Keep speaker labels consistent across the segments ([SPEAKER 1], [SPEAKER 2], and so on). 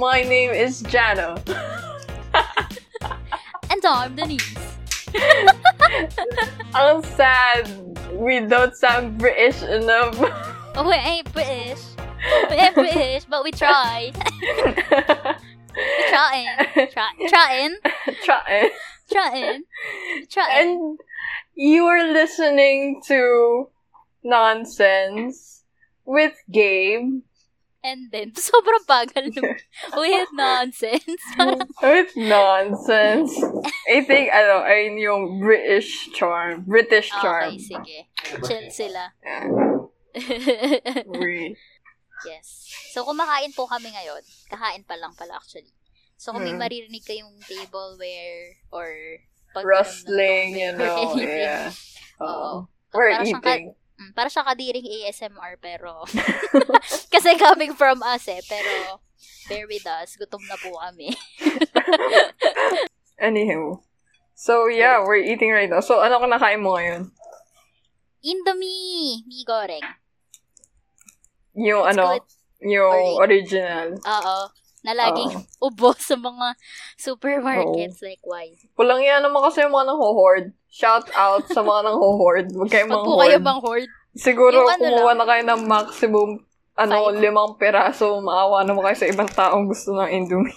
[SPEAKER 1] my name is Jano.
[SPEAKER 2] And I'm Denise.
[SPEAKER 1] Ang sad. We don't sound British enough.
[SPEAKER 2] Oh, we ain't British. We ain't British, but we try. we trying. Try, trying.
[SPEAKER 1] Trying.
[SPEAKER 2] Trying. Trying.
[SPEAKER 1] And you are listening to Nonsense with Gabe.
[SPEAKER 2] And then, sobrang bagal nung with nonsense.
[SPEAKER 1] With nonsense. I think, ano, ayun yung British charm. British charm.
[SPEAKER 2] okay, sige. Chill sila.
[SPEAKER 1] We-
[SPEAKER 2] yes. So, kumakain po kami ngayon. Kakain pa lang pala actually. So, kung may
[SPEAKER 1] Hmm.
[SPEAKER 2] maririnig kayong tableware or pag
[SPEAKER 1] Rustling, you know, yeah.
[SPEAKER 2] Oo.
[SPEAKER 1] Oo. We're
[SPEAKER 2] siyang ka-
[SPEAKER 1] eating.
[SPEAKER 2] Mm, para siya kadiring ASMR, pero... kasi coming from us eh, pero bear with us. Gutom na po kami.
[SPEAKER 1] Anywho. So, yeah, we're eating right now. So, ano ka nakain mo ngayon?
[SPEAKER 2] Indomie! Mi goreng.
[SPEAKER 1] Yung
[SPEAKER 2] It's
[SPEAKER 1] ano,
[SPEAKER 2] good.
[SPEAKER 1] yung original.
[SPEAKER 2] Oo. Na laging
[SPEAKER 1] Oo.
[SPEAKER 2] ubos sa mga supermarkets. Like, why?
[SPEAKER 1] Walang yan naman kasi yung mga nang-hoard. Shout out sa mga nang-hoard. Huwag kayong
[SPEAKER 2] Pag po kayo bang hoard,
[SPEAKER 1] Siguro,
[SPEAKER 2] Yung ano
[SPEAKER 1] kumuha
[SPEAKER 2] lang.
[SPEAKER 1] na kayo ng maximum ano,
[SPEAKER 2] Five.
[SPEAKER 1] limang peraso, maawa naman kayo sa ibang taong gusto ng Indomie.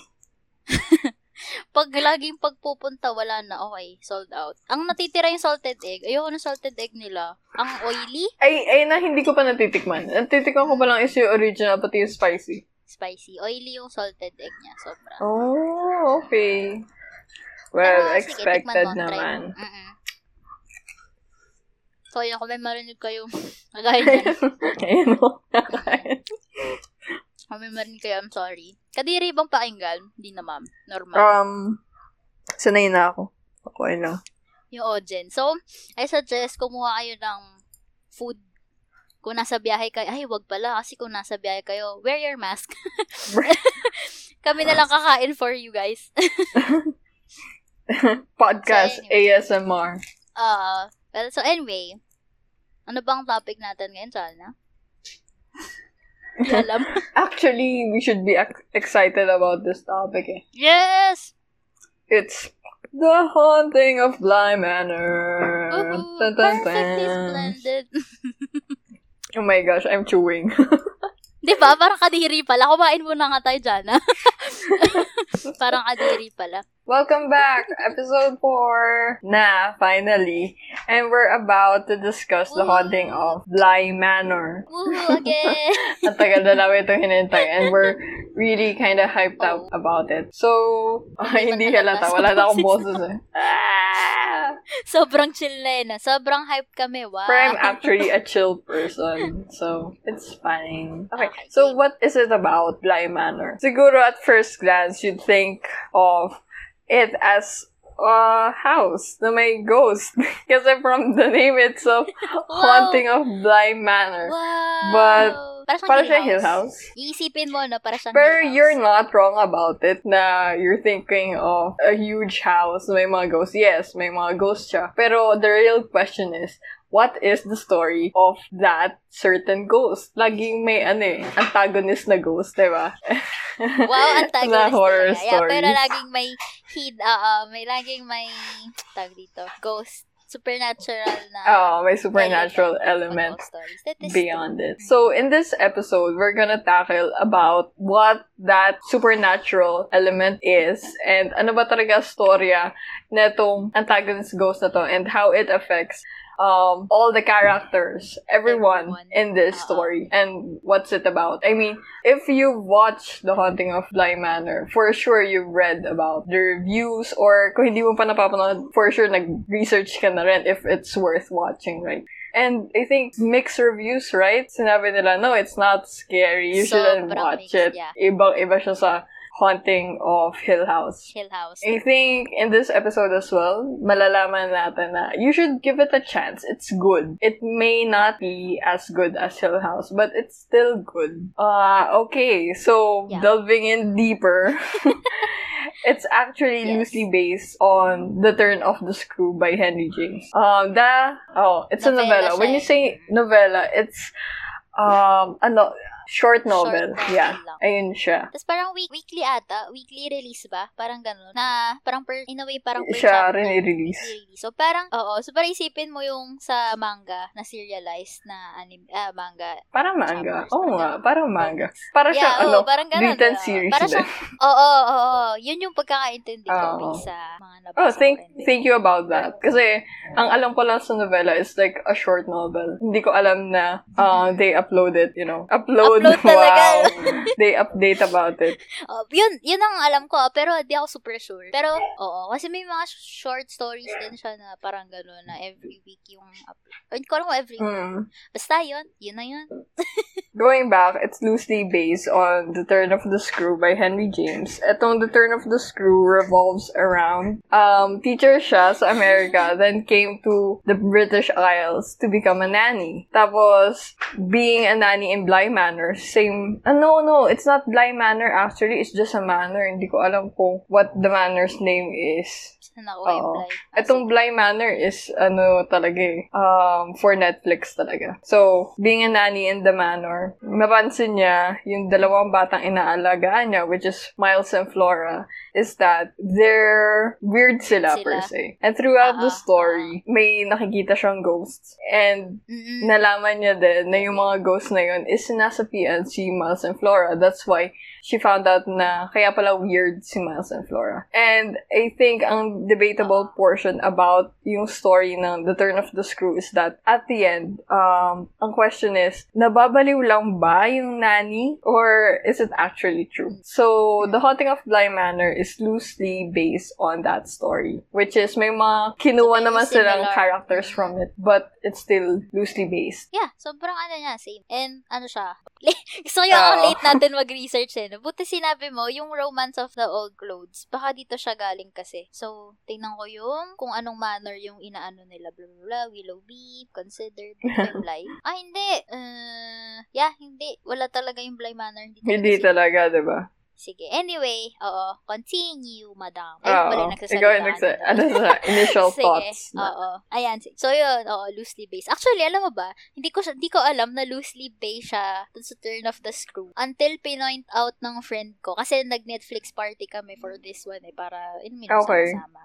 [SPEAKER 2] pag laging pagpupunta, wala na. Okay, sold out. Ang natitira yung salted egg. Ayoko ng salted egg nila. Ang oily,
[SPEAKER 1] Ay, ay na, hindi ko pa natitikman. Natitikman ko pa lang is yung original, pati yung spicy.
[SPEAKER 2] Spicy. Oily yung salted egg niya. Sobra.
[SPEAKER 1] Oh, okay. Well,
[SPEAKER 2] Pero, sige,
[SPEAKER 1] expected
[SPEAKER 2] mo, try
[SPEAKER 1] naman.
[SPEAKER 2] mo. Mm-mm. So, yun, kung may marinig kayo, kagaya niyan,
[SPEAKER 1] Ayun o. Nakain.
[SPEAKER 2] kung may marinig kayo, I'm sorry. Kadiri bang pakinggan? Hindi na, ma'am. Normal.
[SPEAKER 1] um, sanay na ako. Okay lang.
[SPEAKER 2] yung Ojen. So, I suggest kumuha kayo ng food. Kung nasa biyahe kayo, ay, wag pala, kasi kung nasa biyahe kayo, wear your mask. Kami na lang kakain for you guys.
[SPEAKER 1] Podcast
[SPEAKER 2] So, anyway.
[SPEAKER 1] ASMR.
[SPEAKER 2] Uh, well, so anyway, ano bang topic natin ngayon, Sana? Alam.
[SPEAKER 1] Actually, we should be ex- excited about this topic. Eh.
[SPEAKER 2] yes!
[SPEAKER 1] It's the haunting of Bly Manor.
[SPEAKER 2] Woohoo!
[SPEAKER 1] Dun, dun,
[SPEAKER 2] Perfectly
[SPEAKER 1] dun.
[SPEAKER 2] splendid.
[SPEAKER 1] Oh my gosh, I'm chewing.
[SPEAKER 2] Di ba? Parang kadiri pala. Kumain muna nga tayo dyan? Parang kadiri pala.
[SPEAKER 1] Welcome back, episode 4 na, finally. And we're about to discuss the haunting of Bly Manor.
[SPEAKER 2] Again!
[SPEAKER 1] Tagal na namin itong hinintay and we're really kind of hyped up about it. So,
[SPEAKER 2] Hindi
[SPEAKER 1] hindi
[SPEAKER 2] halata
[SPEAKER 1] Wala na akong
[SPEAKER 2] boses.
[SPEAKER 1] eh. Ah!
[SPEAKER 2] Sobrang chill na yun. ah. Sobrang hype kami. Wow.
[SPEAKER 1] But I'm actually a chill person. So, it's fine. Okay,
[SPEAKER 2] Okay.
[SPEAKER 1] so what is it about Bly Manor? Siguro at first glance, you'd think of it as a house na may ghost. because from the name itself, Haunting of Bly Manor.
[SPEAKER 2] Wow.
[SPEAKER 1] But,
[SPEAKER 2] para siyang
[SPEAKER 1] Para
[SPEAKER 2] Hill
[SPEAKER 1] Hill
[SPEAKER 2] House. Iisipin mo, no? Para siyang
[SPEAKER 1] Pero you're not wrong about it na you're thinking of a huge house may mga ghosts. Yes, may mga ghosts siya. Pero the real question is, what is the story of that certain ghost? Laging may ano eh, antagonist na ghost, di ba?
[SPEAKER 2] Wow, antagonist
[SPEAKER 1] na horror
[SPEAKER 2] talaga. Yeah, pero laging may hid, ah, may laging may, tag dito, ghost, supernatural na.
[SPEAKER 1] Oh, may supernatural
[SPEAKER 2] element
[SPEAKER 1] beyond
[SPEAKER 2] true.
[SPEAKER 1] it. So in this episode, we're gonna tackle about what that supernatural element is and ano ba talaga storya netong antagonist ghost na to and how it affects um all the characters, everyone,
[SPEAKER 2] Everyone.
[SPEAKER 1] in this
[SPEAKER 2] Uh-uh.
[SPEAKER 1] story and what's it about. I mean, if you watch The Haunting of Bly Manor, for sure you've read about the reviews or kung hindi mo pa napapanood, for sure nag-research ka na rin if it's worth watching, right? And I think mixed reviews, right? Sinabi nila, no, it's not scary. You shouldn't watch
[SPEAKER 2] mixed,
[SPEAKER 1] it.
[SPEAKER 2] yeah.
[SPEAKER 1] Ibang-iba siya sa Haunting of Hill House.
[SPEAKER 2] Hill House.
[SPEAKER 1] I think in this episode as well, malalaman natin na you should give it a chance. It's good. It may not be as good as Hill House, but it's still good. Uh, okay, so
[SPEAKER 2] Yeah.
[SPEAKER 1] delving in deeper, it's actually
[SPEAKER 2] Yes.
[SPEAKER 1] loosely based on The Turn of the Screw by Henry James. Um, the, oh, it's a novella. When
[SPEAKER 2] eh.
[SPEAKER 1] you say novella, it's, um, ano, Short novel.
[SPEAKER 2] novel
[SPEAKER 1] yeah.
[SPEAKER 2] lang.
[SPEAKER 1] Ayun siya.
[SPEAKER 2] Tapos parang week, weekly ata, weekly release ba? Parang ganun. Na parang per, in a way, parang per
[SPEAKER 1] Siya
[SPEAKER 2] chapter.
[SPEAKER 1] rin i-release.
[SPEAKER 2] i-release. So parang, oo. So parang isipin mo yung sa manga na serialized na anime, ah, manga.
[SPEAKER 1] Parang manga. Oo
[SPEAKER 2] parang
[SPEAKER 1] nga, parang manga. Para
[SPEAKER 2] Yeah,
[SPEAKER 1] siyang,
[SPEAKER 2] oo,
[SPEAKER 1] ano,
[SPEAKER 2] parang ganun.
[SPEAKER 1] written series
[SPEAKER 2] Para
[SPEAKER 1] din.
[SPEAKER 2] siyang, oo, oo, oo. Yun yung pagkakaintindi ko based sa mga nabasa
[SPEAKER 1] Oh, thank thank you about that. Kasi ang alam ko lang sa novela is like a short novel. Hindi ko alam na uh, they upload it, you know. Upload,
[SPEAKER 2] Upload talaga.
[SPEAKER 1] wow. they update about it.
[SPEAKER 2] Oh, yun, yun ang alam ko, ah, pero di ako super sure. Pero, oo, kasi may mga short stories din siya na parang gano'n na every week yung upload. Hindi ko alam kung every week.
[SPEAKER 1] Hmm.
[SPEAKER 2] Basta yun, yun na yun.
[SPEAKER 1] Going back, it's loosely based on The Turn of the Screw by Henry James. Etong The Turn of the Screw revolves around um, teacher siya sa America, then came to the British Isles to become a nanny. Tapos, being a nanny in Bly Manor, same, uh, no, no, it's not Bly Manor actually, it's just a manor. Hindi ko alam kung what the manor's name is.
[SPEAKER 2] Saan ako
[SPEAKER 1] Oo.
[SPEAKER 2] apply?
[SPEAKER 1] Itong Bly Manor is, ano talaga eh, um, for Netflix talaga. So, being a nanny in the manor, mapansin niya yung dalawang batang inaalagaan niya, which is Miles and Flora, is that they're weird sila,
[SPEAKER 2] Sila.
[SPEAKER 1] per se. And throughout the
[SPEAKER 2] Ah,
[SPEAKER 1] story, may nakikita siyang ghosts. And
[SPEAKER 2] Mm-mm.
[SPEAKER 1] nalaman niya din na yung mga ghosts na yun is sinasapian si Miles and Flora. That's why she found out na kaya pala weird si Miles and Flora. And I think ang debatable portion about yung story ng The Turn of the Screw is that at the end, um, ang question is, nababaliw lang ba yung nanny? Or is it actually true? So, The Haunting of Bly Manor is loosely based on that story. Which is, may mga kinuha
[SPEAKER 2] So,
[SPEAKER 1] naman silang characters from it. But it's still loosely based.
[SPEAKER 2] Yeah, sobrang ano niya, same. And ano siya, gusto ko yung
[SPEAKER 1] Oo.
[SPEAKER 2] late natin mag-research eh. No? Buti sinabi mo, yung Romance of the Old Clothes, baka dito siya galing kasi. So, tingnan ko yung kung anong manner yung inaano nila, blah, blah, blah, Willow Bee, Considered, Bly. ah, hindi. Uh, yeah, hindi. Wala talaga yung Bly manner. Hindi,
[SPEAKER 1] Hindi
[SPEAKER 2] talaga
[SPEAKER 1] talaga, di ba?
[SPEAKER 2] Sige. Anyway, oo. Continue, madam. Ay,
[SPEAKER 1] Oo.
[SPEAKER 2] pala nagsasalita.
[SPEAKER 1] Ikaw yung nagsa... Ano sa initial
[SPEAKER 2] Sige.
[SPEAKER 1] thoughts? na-
[SPEAKER 2] Oo. Ayan. So, yun. Oo, loosely based. Actually, alam mo ba, hindi ko, hindi ko alam na loosely based siya dun sa Turn of the Screw. Until pinoint out ng friend ko. Kasi nag-Netflix party kami for this one eh. Para, in minutes
[SPEAKER 1] Okay.
[SPEAKER 2] sama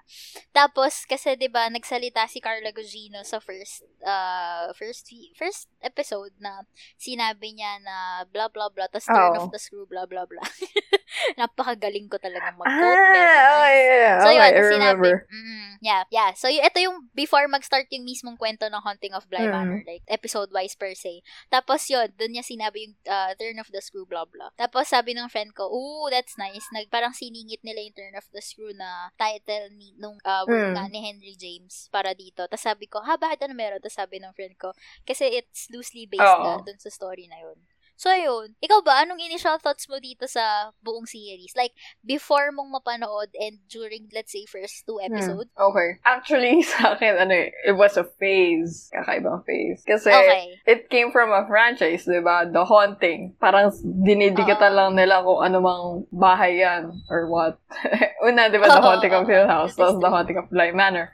[SPEAKER 2] Tapos, kasi 'di ba nagsalita si Carla Gugino sa first, uh, first, first episode na sinabi niya na blah, blah, blah. Tapos Turn
[SPEAKER 1] Oo.
[SPEAKER 2] of the Screw, blah, blah, blah. Napakagaling ko talagang
[SPEAKER 1] Ah,
[SPEAKER 2] mag-quote. very nice.
[SPEAKER 1] okay, yeah.
[SPEAKER 2] So,
[SPEAKER 1] okay,
[SPEAKER 2] yun,
[SPEAKER 1] I
[SPEAKER 2] sinabi, mm, yeah, yeah. So, y- ito yung before mag-start yung mismong kwento ng Haunting of Bly
[SPEAKER 1] Mm.
[SPEAKER 2] Manor, like, episode-wise per se. Tapos, yun, dun niya sinabi yung uh, Turn of the Screw, blah, blah. Tapos, sabi ng friend ko, ooh, that's nice. Nag, parang siningit nila yung Turn of the Screw na title ni, nung uh, work
[SPEAKER 1] Mm.
[SPEAKER 2] ni Henry James para dito. Tapos, sabi ko, ha, bakit ano meron? Tapos, sabi ng friend ko, kasi it's loosely based
[SPEAKER 1] Oo.
[SPEAKER 2] nga dun sa story na yun. So, ayun. Ikaw ba, anong initial thoughts mo dito sa buong series? Like, before mong mapanood and during, let's say, first two
[SPEAKER 1] Hmm,
[SPEAKER 2] episodes?
[SPEAKER 1] Okay. Actually, sa akin, ano eh, it was a phase. Kakaibang phase. Kasi,
[SPEAKER 2] Okay.
[SPEAKER 1] it came from a franchise, di ba? The Haunting. Parang dinidikatan
[SPEAKER 2] Oo.
[SPEAKER 1] lang nila kung ano mang bahay yan or what. Una, di ba, The Haunting of
[SPEAKER 2] oo.
[SPEAKER 1] Hill House, tapos The. Haunting of Bly Manor.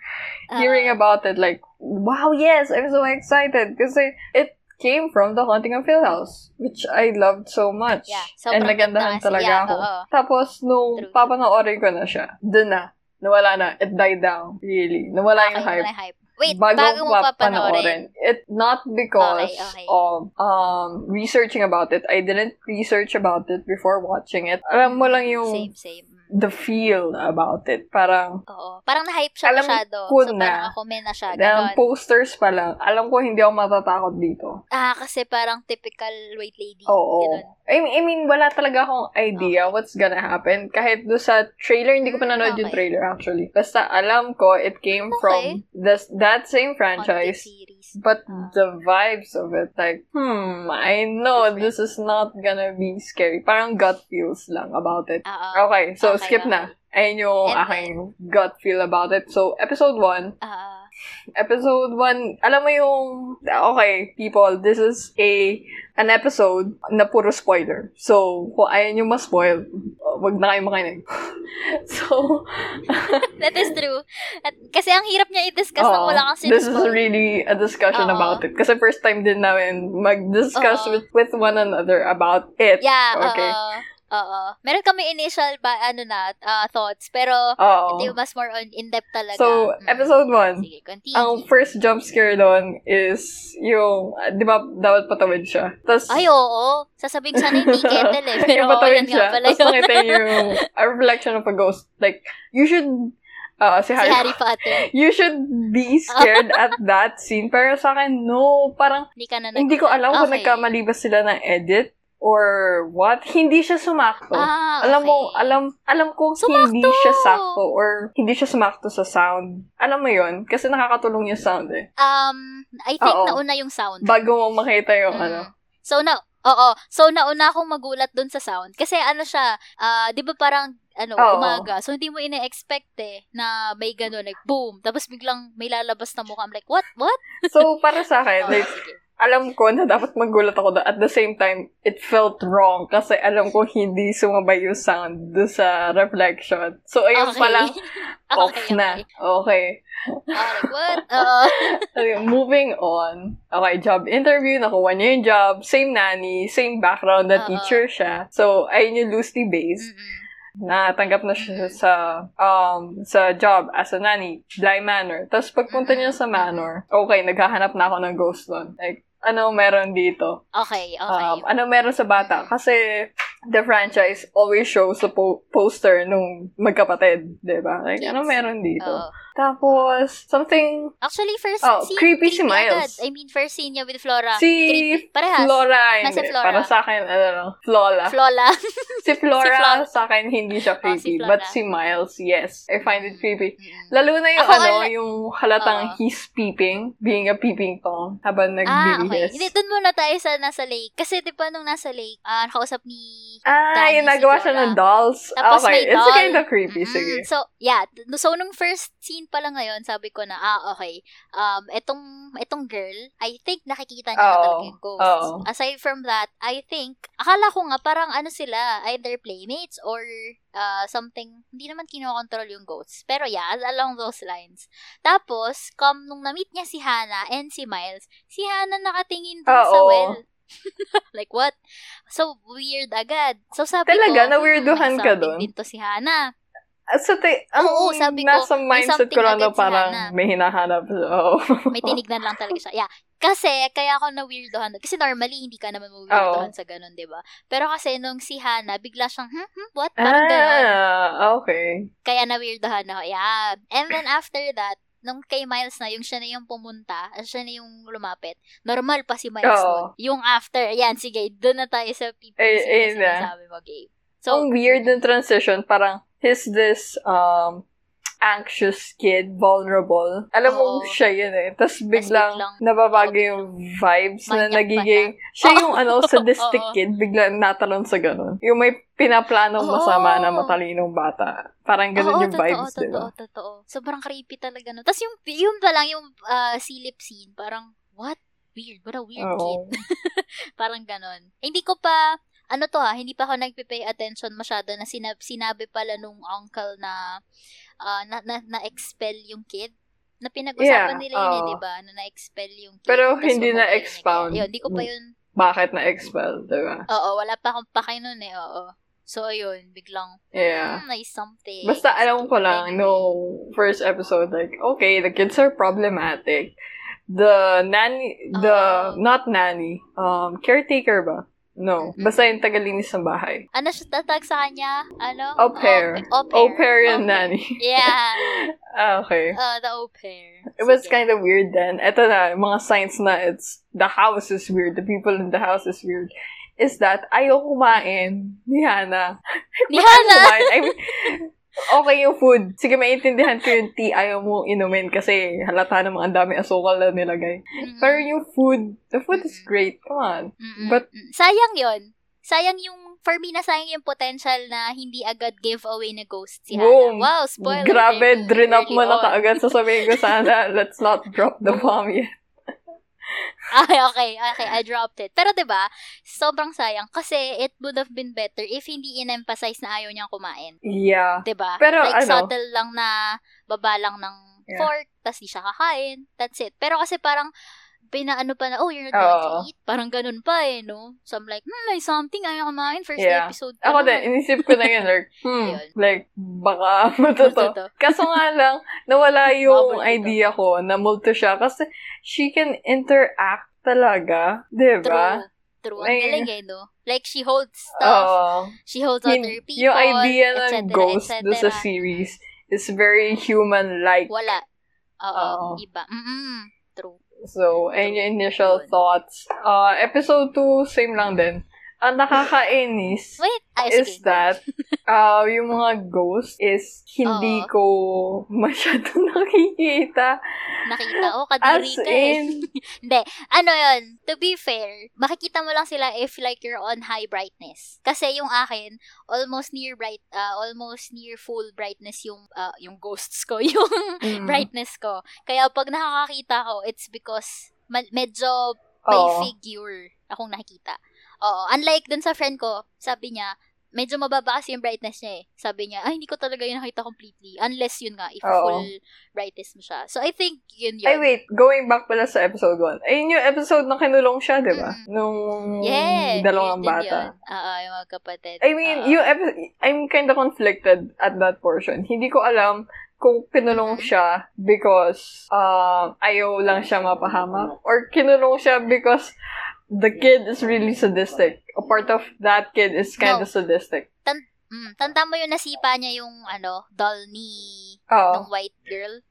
[SPEAKER 2] Ah,
[SPEAKER 1] Hearing about it, like, wow, yes, I'm so excited. Kasi it came from The Haunting of Hill House, which I loved so much.
[SPEAKER 2] Yeah,
[SPEAKER 1] And
[SPEAKER 2] sobrang
[SPEAKER 1] nagandahan
[SPEAKER 2] ganda kasi.
[SPEAKER 1] talaga
[SPEAKER 2] Yeah,
[SPEAKER 1] ako.
[SPEAKER 2] oo.
[SPEAKER 1] Tapos, nung
[SPEAKER 2] True.
[SPEAKER 1] papanoorin ko na siya, dun na, nawala na. It died down. Really. Nawala yung
[SPEAKER 2] Okay,
[SPEAKER 1] hype.
[SPEAKER 2] wala hype. Wait,
[SPEAKER 1] bago,
[SPEAKER 2] bago, mo
[SPEAKER 1] pa
[SPEAKER 2] papanoorin.
[SPEAKER 1] It not because
[SPEAKER 2] Okay, okay.
[SPEAKER 1] of um researching about it. I didn't research about it before watching it. Alam mo lang yung
[SPEAKER 2] Same, same.
[SPEAKER 1] The feel about it. Parang
[SPEAKER 2] Oo. Parang na-hype siya
[SPEAKER 1] Alam
[SPEAKER 2] masyado.
[SPEAKER 1] ko
[SPEAKER 2] so,
[SPEAKER 1] na.
[SPEAKER 2] parang ako may na siya.
[SPEAKER 1] ng
[SPEAKER 2] Ganon.
[SPEAKER 1] posters pa lang. Alam ko hindi ako matatakot dito.
[SPEAKER 2] Ah, kasi parang typical white lady.
[SPEAKER 1] Oo.
[SPEAKER 2] Ganon.
[SPEAKER 1] I mean, I mean, wala talaga akong idea what's gonna happen. Kahit do sa trailer, hindi ko pa nanood yung
[SPEAKER 2] Okay.
[SPEAKER 1] trailer actually. Basta alam ko, it came
[SPEAKER 2] Okay.
[SPEAKER 1] from this, that same franchise.
[SPEAKER 2] series.
[SPEAKER 1] But
[SPEAKER 2] Ah.
[SPEAKER 1] the vibes of it, like, hmm, I know this is not gonna be scary. Parang gut feels lang about it.
[SPEAKER 2] Oo.
[SPEAKER 1] Okay, so
[SPEAKER 2] Okay,
[SPEAKER 1] skip na. Ayun yung aking gut feel about it. So, episode 1,
[SPEAKER 2] Ah,
[SPEAKER 1] Episode 1, alam mo yung, okay, people, this is a, an episode na puro spoiler. So, kung ayaw nyo ma-spoil, wag na kayo makinig. so,
[SPEAKER 2] That is true. At, kasi ang hirap niya i-discuss nang
[SPEAKER 1] oo,
[SPEAKER 2] wala kang
[SPEAKER 1] this is really a discussion
[SPEAKER 2] Oo.
[SPEAKER 1] about it. Kasi first time din namin mag-discuss
[SPEAKER 2] Oo.
[SPEAKER 1] with, with one another about it.
[SPEAKER 2] Yeah,
[SPEAKER 1] Okay.
[SPEAKER 2] oo. Oo. Meron kami initial ba, ano na, uh, thoughts, pero
[SPEAKER 1] Oo.
[SPEAKER 2] hindi mas more on in-depth talaga.
[SPEAKER 1] So,
[SPEAKER 2] Mm.
[SPEAKER 1] episode 1,
[SPEAKER 2] Sige, continue.
[SPEAKER 1] ang first jump scare doon is yung, ah, di ba, dapat patawid siya. Tapos,
[SPEAKER 2] Ay, oo. Sasabihin sana hindi kettle eh. Pero
[SPEAKER 1] yung
[SPEAKER 2] oo,
[SPEAKER 1] patawid siya.
[SPEAKER 2] nga pala
[SPEAKER 1] Tapos nakita yung a reflection of a ghost. Like, you should, uh, si
[SPEAKER 2] si
[SPEAKER 1] Harry,
[SPEAKER 2] Harry Potter.
[SPEAKER 1] you should be scared at that scene. Pero sa akin, no. Parang,
[SPEAKER 2] Hindi ka na nag-
[SPEAKER 1] hindi ko alam kung
[SPEAKER 2] Okay.
[SPEAKER 1] nagkamali ba sila ng edit or what. Hindi siya sumakto.
[SPEAKER 2] Ah,
[SPEAKER 1] Alam mo,
[SPEAKER 2] okay.
[SPEAKER 1] alam, alam kong
[SPEAKER 2] Sumakto!
[SPEAKER 1] hindi siya sakto or hindi siya sumakto sa sound. Alam mo yon Kasi nakakatulong yung sound eh.
[SPEAKER 2] Um, I think
[SPEAKER 1] Oo.
[SPEAKER 2] nauna yung sound.
[SPEAKER 1] Bago mo makita yung
[SPEAKER 2] Mm.
[SPEAKER 1] ano.
[SPEAKER 2] So, na, oo. So, nauna akong magulat dun sa sound. Kasi ano siya, ah, di ba parang, ano,
[SPEAKER 1] Oo.
[SPEAKER 2] umaga. So, hindi mo ine-expect eh, na may gano'n, like, boom. Tapos biglang may lalabas na mukha. I'm like, what? What?
[SPEAKER 1] So, para sa akin,
[SPEAKER 2] Oh,
[SPEAKER 1] like,
[SPEAKER 2] sige.
[SPEAKER 1] Alam ko na dapat magulat ako doon. At the same time, it felt wrong kasi alam ko hindi sumabay yung sound doon sa reflection. So, ayun
[SPEAKER 2] Okay.
[SPEAKER 1] pa lang, off
[SPEAKER 2] Okay,
[SPEAKER 1] na.
[SPEAKER 2] okay. Like, what? Oo.
[SPEAKER 1] Okay, moving on. Okay, job interview, nakuha niya yung job. Same nanny, same background na
[SPEAKER 2] Oo.
[SPEAKER 1] teacher siya. So, ayun yung loosely based.
[SPEAKER 2] Mm-mm.
[SPEAKER 1] Natanggap na siya sa um sa job as a nanny, Bly Manor. Tapos pagpunta niya sa Manor, okay, naghahanap na ako ng ghost doon. Like, ano meron dito?
[SPEAKER 2] Okay, okay.
[SPEAKER 1] Um, ano meron sa bata? Kasi the franchise always shows the po- poster nung magkapatid, di ba? Like, ano
[SPEAKER 2] Kids.
[SPEAKER 1] meron dito?
[SPEAKER 2] Oo.
[SPEAKER 1] Tapos, something,
[SPEAKER 2] Actually, first
[SPEAKER 1] Oh,
[SPEAKER 2] scene,
[SPEAKER 1] creepy si Miles.
[SPEAKER 2] agad. I mean, first scene niya with Flora.
[SPEAKER 1] si
[SPEAKER 2] creepy. Parehas.
[SPEAKER 1] Flora,
[SPEAKER 2] Nasa
[SPEAKER 1] hindi.
[SPEAKER 2] Flora.
[SPEAKER 1] Para sa akin, ano lang, Flola.
[SPEAKER 2] Flola.
[SPEAKER 1] si Flora,
[SPEAKER 2] Si Flora.
[SPEAKER 1] sa akin, hindi siya
[SPEAKER 2] Oh, si
[SPEAKER 1] creepy.
[SPEAKER 2] Flora.
[SPEAKER 1] but si Miles, yes. I find it creepy. Lalo na yung
[SPEAKER 2] Ako,
[SPEAKER 1] ano,
[SPEAKER 2] ala-
[SPEAKER 1] yung halatang
[SPEAKER 2] Oo.
[SPEAKER 1] he's peeping, being a peeping tom, habang
[SPEAKER 2] Ah, okay. Hindi, dun muna tayo sa nasa lake. Kasi di ba nung nasa lake, ah, nakausap ni
[SPEAKER 1] Ah,
[SPEAKER 2] Danny
[SPEAKER 1] yung
[SPEAKER 2] si
[SPEAKER 1] nagawa siya
[SPEAKER 2] Flora.
[SPEAKER 1] ng dolls.
[SPEAKER 2] Tapos
[SPEAKER 1] okay,
[SPEAKER 2] may
[SPEAKER 1] it's
[SPEAKER 2] doll.
[SPEAKER 1] kind of creepy.
[SPEAKER 2] Mm-mm.
[SPEAKER 1] Sige.
[SPEAKER 2] So, yeah. So, nung first scene pa lang ngayon, sabi ko na, ah, okay. Um, etong, etong girl, I think nakikita niya na
[SPEAKER 1] Oo.
[SPEAKER 2] talaga yung ghosts.
[SPEAKER 1] Oo.
[SPEAKER 2] Aside from that, I think, akala ko nga parang ano sila, either playmates or uh, something, hindi naman kinokontrol yung ghosts. Pero yeah, along those lines. Tapos, come, nung na-meet niya si Hannah and si Miles, si Hannah nakatingin dun sa
[SPEAKER 1] Oo.
[SPEAKER 2] well. like, what? So, weird agad. So, sabi
[SPEAKER 1] Talaga,
[SPEAKER 2] ko,
[SPEAKER 1] na-weirduhan
[SPEAKER 2] hmm,
[SPEAKER 1] ka
[SPEAKER 2] may
[SPEAKER 1] dun?
[SPEAKER 2] something din to si Hannah.
[SPEAKER 1] At sa te, ang
[SPEAKER 2] Oo, sabi ko,
[SPEAKER 1] nasa
[SPEAKER 2] may
[SPEAKER 1] mindset ko lang na parang
[SPEAKER 2] Hannah.
[SPEAKER 1] may hinahanap. Oo.
[SPEAKER 2] May tinignan lang talaga siya. Yeah. Kasi, kaya ako na-weirdohan. Kasi normally, hindi ka naman ma-weirdohan sa ganun, di ba? Pero kasi, nung si Hannah, bigla siyang, hmm, hmm, what? Parang ganun.
[SPEAKER 1] ah, okay.
[SPEAKER 2] Kaya na-weirdohan ako. Yeah. And then, after that, nung kay Miles na, yung siya na yung pumunta, siya na yung lumapit, normal pa si Miles
[SPEAKER 1] Oo.
[SPEAKER 2] nun. Yung after, yan, sige, doon na tayo sa PPC
[SPEAKER 1] Eh, eh,
[SPEAKER 2] na sinasabi mo, Gabe. So,
[SPEAKER 1] ang weird ng transition, parang he's this um anxious kid, vulnerable. Alam mo,
[SPEAKER 2] Oo.
[SPEAKER 1] siya yun eh. Tapos biglang,
[SPEAKER 2] biglang,
[SPEAKER 1] nababago yung vibes na
[SPEAKER 2] Manyak
[SPEAKER 1] nagiging,
[SPEAKER 2] siya.
[SPEAKER 1] yung ano, sadistic
[SPEAKER 2] Oo.
[SPEAKER 1] kid, biglang natalon sa ganun. Yung may pinaplanong
[SPEAKER 2] Oo.
[SPEAKER 1] masama na matalinong bata. Parang ganun yung
[SPEAKER 2] totoo,
[SPEAKER 1] vibes,
[SPEAKER 2] totoo,
[SPEAKER 1] ba?
[SPEAKER 2] totoo. Sobrang creepy talaga, no? Tapos yung, yung pa lang, yung ah, silip scene, parang, what? Weird. What a weird
[SPEAKER 1] Oo.
[SPEAKER 2] kid. parang ganon. Eh, hindi ko pa, ano to ha, hindi pa ako nagpe-pay attention masyado na sinab sinabi pala nung uncle na, ah, na, na, na-expel yung kid. Na
[SPEAKER 1] Yeah,
[SPEAKER 2] pinag-usapan nila yun, eh,
[SPEAKER 1] oo.
[SPEAKER 2] di ba? Na na-expel yung kid.
[SPEAKER 1] Pero hindi na-expound.
[SPEAKER 2] Yun, hindi ko pa yun,
[SPEAKER 1] Bakit na-expel, di ba?
[SPEAKER 2] oo, wala pa akong pake nun eh, oo. So, ayun, biglang,
[SPEAKER 1] Yeah.
[SPEAKER 2] hmm, nice something.
[SPEAKER 1] Basta alam ko lang, no first episode, like, okay, the kids are problematic. The nanny, the,
[SPEAKER 2] Oo.
[SPEAKER 1] not nanny, um, caretaker ba? No. Basta yung tagalinis ng bahay.
[SPEAKER 2] Ano siya tatag sa kanya? Ano?
[SPEAKER 1] Au pair.
[SPEAKER 2] Au,
[SPEAKER 1] Au pair yung
[SPEAKER 2] Au pair.
[SPEAKER 1] nanny.
[SPEAKER 2] Yeah.
[SPEAKER 1] Ah, okay.
[SPEAKER 2] Uh, the au pair.
[SPEAKER 1] It was kind of weird then. Ito na, mga signs na it's, the house is weird, the people in the house is weird. Is that, ayaw kumain ni Hannah.
[SPEAKER 2] Ni Hannah?
[SPEAKER 1] I mean, okay yung food. Sige, maintindihan ko yung tea ayaw mo inumin kasi halata namang ang dami asukal na nilagay.
[SPEAKER 2] Mm-mm.
[SPEAKER 1] Pero yung food, the food is great. Come on.
[SPEAKER 2] Mm-mm.
[SPEAKER 1] but-
[SPEAKER 2] sayang yon sayang yung for me, nasayang yung potential na hindi agad giveaway na ghost si
[SPEAKER 1] Boom.
[SPEAKER 2] Hannah. Wow, spoiler.
[SPEAKER 1] Grabe, drin up mo na kaagad. Sasabihin ko sana, let's not drop the bomb yet.
[SPEAKER 2] Ay, okay, okay, I dropped it. Pero 'di ba, sobrang sayang kasi it would have been better if hindi in-emphasize na ayaw niyang kumain.
[SPEAKER 1] Yeah.
[SPEAKER 2] 'Di ba?
[SPEAKER 1] Pero
[SPEAKER 2] like
[SPEAKER 1] ano?
[SPEAKER 2] subtle lang na baba lang ng
[SPEAKER 1] Yeah.
[SPEAKER 2] fork, tas di siya kakain. That's it. Pero kasi parang pinaano pa na, oh, you're not going to eat. Parang ganun pa eh, no? So I'm like, hmm, may something, ayaw kumain. First
[SPEAKER 1] Yeah.
[SPEAKER 2] episode
[SPEAKER 1] Ako din, inisip ko na yun, like, hmm,
[SPEAKER 2] Ayun.
[SPEAKER 1] like, baka multo to.
[SPEAKER 2] Multo to.
[SPEAKER 1] Kaso nga lang, nawala yung idea ko na multo siya kasi she can interact talaga, di ba?
[SPEAKER 2] True. True. Ang galing eh, no? Like, she holds stuff.
[SPEAKER 1] Oo.
[SPEAKER 2] she holds other people.
[SPEAKER 1] yung idea ng
[SPEAKER 2] cetera,
[SPEAKER 1] ghost do sa series is very human-like.
[SPEAKER 2] Wala. Oo.
[SPEAKER 1] Oo.
[SPEAKER 2] Iba. Mm-mm.
[SPEAKER 1] So, ayun yung initial thoughts. Uh, episode 2, same lang din. Ang nakakainis
[SPEAKER 2] Wait.
[SPEAKER 1] Is
[SPEAKER 2] sige.
[SPEAKER 1] that uh, yung mga ghost is hindi
[SPEAKER 2] Oo.
[SPEAKER 1] ko masyado nakikita.
[SPEAKER 2] Nakita. Oh,
[SPEAKER 1] As
[SPEAKER 2] kadiri ka eh.
[SPEAKER 1] in,
[SPEAKER 2] Hindi. Ano yun? To be fair, makikita mo lang sila if like you're on high brightness. Kasi yung akin, almost near bright, uh, almost near full brightness yung, uh, yung ghosts ko, yung
[SPEAKER 1] mm,
[SPEAKER 2] brightness ko. Kaya pag nakakakita ko, it's because ma- medyo may
[SPEAKER 1] oo.
[SPEAKER 2] figure akong nakikita. Oo. Unlike dun sa friend ko, sabi niya, medyo mababa kasi yung brightness niya eh. Sabi niya, ay, hindi ko talaga yun nakita completely. Unless yun nga, if
[SPEAKER 1] Oo.
[SPEAKER 2] full brightness mo siya. So, I think yun yun.
[SPEAKER 1] Ay, wait. Going back pala sa episode 1. Ayun yung episode na kinulong siya, di ba?
[SPEAKER 2] Mm.
[SPEAKER 1] Nung
[SPEAKER 2] Yeah.
[SPEAKER 1] dalawang
[SPEAKER 2] yun
[SPEAKER 1] bata.
[SPEAKER 2] Yun. Oo, yung mga kapatid.
[SPEAKER 1] I mean,
[SPEAKER 2] Oo.
[SPEAKER 1] yung epi- I'm kind of conflicted at that portion. Hindi ko alam kung kinulong siya because uh, ayaw lang siya mapahamak or kinulong siya because the kid is really sadistic. A part of that kid is kind of
[SPEAKER 2] No.
[SPEAKER 1] sadistic.
[SPEAKER 2] Mm, tanda mo yung nasipa niya yung, ano, doll ni
[SPEAKER 1] Oo.
[SPEAKER 2] ng white girl.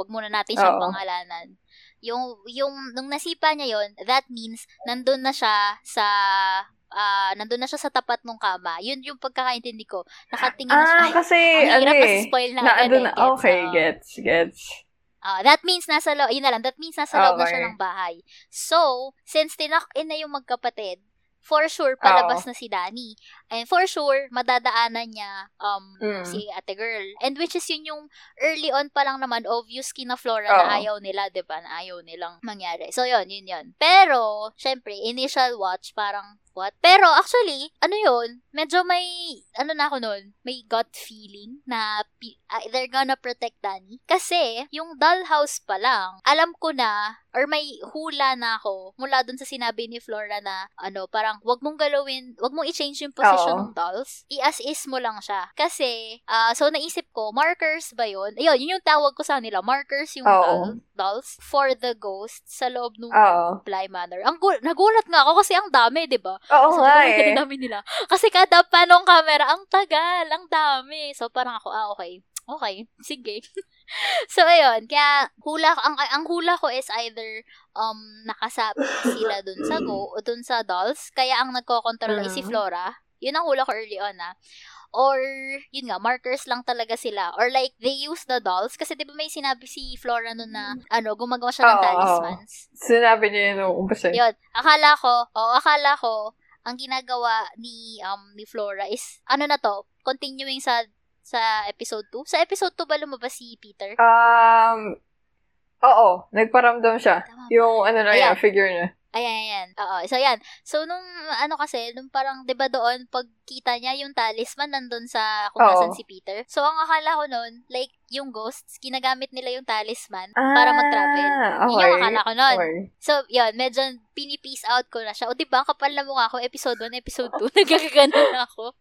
[SPEAKER 2] Wag muna natin siyang
[SPEAKER 1] Oo.
[SPEAKER 2] pangalanan. Yung, yung, nung nasipa niya yon that means, nandun na siya sa, ah, nandun na siya sa tapat ng kama. Yun yung pagkakaintindi ko. Nakatingin na siya.
[SPEAKER 1] Ah,
[SPEAKER 2] Ay,
[SPEAKER 1] kasi,
[SPEAKER 2] ang
[SPEAKER 1] ano
[SPEAKER 2] hirap kasi
[SPEAKER 1] eh.
[SPEAKER 2] spoil na,
[SPEAKER 1] Na,
[SPEAKER 2] agad eh,
[SPEAKER 1] na, okay,
[SPEAKER 2] oo.
[SPEAKER 1] gets, gets.
[SPEAKER 2] Ah, that means nasa loob, yun na lang, that means nasa loob na siya ng bahay. So, since tinak in na yung magkapatid, for sure, palabas
[SPEAKER 1] Oo.
[SPEAKER 2] na si Danny. And for sure, madadaanan niya um,
[SPEAKER 1] Mm.
[SPEAKER 2] si ate girl. And which is yun yung early on pa lang naman, obvious kina Flora
[SPEAKER 1] Oo.
[SPEAKER 2] na ayaw nila, di ba? Na ayaw nilang mangyari. So, yun, yun, yun. Pero, syempre, initial watch, parang, what? Pero, actually, ano yun, medyo may, ano na ako nun, may gut feeling na ah, they're gonna protect Danny. Kasi, yung dollhouse pa lang, alam ko na, or may hula na ako mula dun sa sinabi ni Flora na, ano, parang, wag mong galawin, wag mong i-change yung position
[SPEAKER 1] Oo.
[SPEAKER 2] ng dolls. I-as-is mo lang siya. Kasi, ah, so naisip ko, markers ba yun? Ayun, yun yung tawag ko sa nila. Markers yung
[SPEAKER 1] Oo.
[SPEAKER 2] doll- dolls for the ghost sa loob ng
[SPEAKER 1] Oo.
[SPEAKER 2] Bly Manor. Ang gul- nagulat nga ako kasi ang dami, di ba?
[SPEAKER 1] Oo
[SPEAKER 2] So,
[SPEAKER 1] nga
[SPEAKER 2] ang
[SPEAKER 1] eh.
[SPEAKER 2] dami nila. Kasi kada panong camera, ang tagal, ang dami. So, parang ako, ah, okay. Okay, sige. so, ayun. Kaya, hula, ang, ang hula ko is either um, nakasabi sila dun sa go o dun sa dolls. Kaya, ang nagkocontrol ay si
[SPEAKER 1] Mhm.
[SPEAKER 2] Flora. Yun ang hula ko early on, ah. Or, yun nga, markers lang talaga sila. Or like, they use the dolls. Kasi di ba may sinabi si Flora nun na, ano, gumagawa siya ng
[SPEAKER 1] oo.
[SPEAKER 2] talismans.
[SPEAKER 1] Sinabi niya yun umpisa.
[SPEAKER 2] Yun. Akala ko, o akala ko, ang ginagawa ni um ni Flora is ano na to, continuing sa sa episode 2. Sa episode 2 ba lumabas si Peter?
[SPEAKER 1] Um, oo. Nagparamdam siya.
[SPEAKER 2] Tama ba?
[SPEAKER 1] Yung ano na
[SPEAKER 2] Ayan.
[SPEAKER 1] yan, figure niya.
[SPEAKER 2] Ayan, ayan. Oo. So, yan. So, nung, ano kasi, nung parang, di ba doon, pagkita niya yung talisman, nandun sa, kung nasan si Peter. So, ang akala ko noon, like, yung ghosts, ginagamit nila yung talisman para mag-travel.
[SPEAKER 1] Ah,
[SPEAKER 2] Yun yung akala ko noon.
[SPEAKER 1] Okay.
[SPEAKER 2] So, yun, medyo pini-peace out ko na siya. O, di ba, kapal na mukha ko, episode 1, episode 2, nagkakaganon na ako.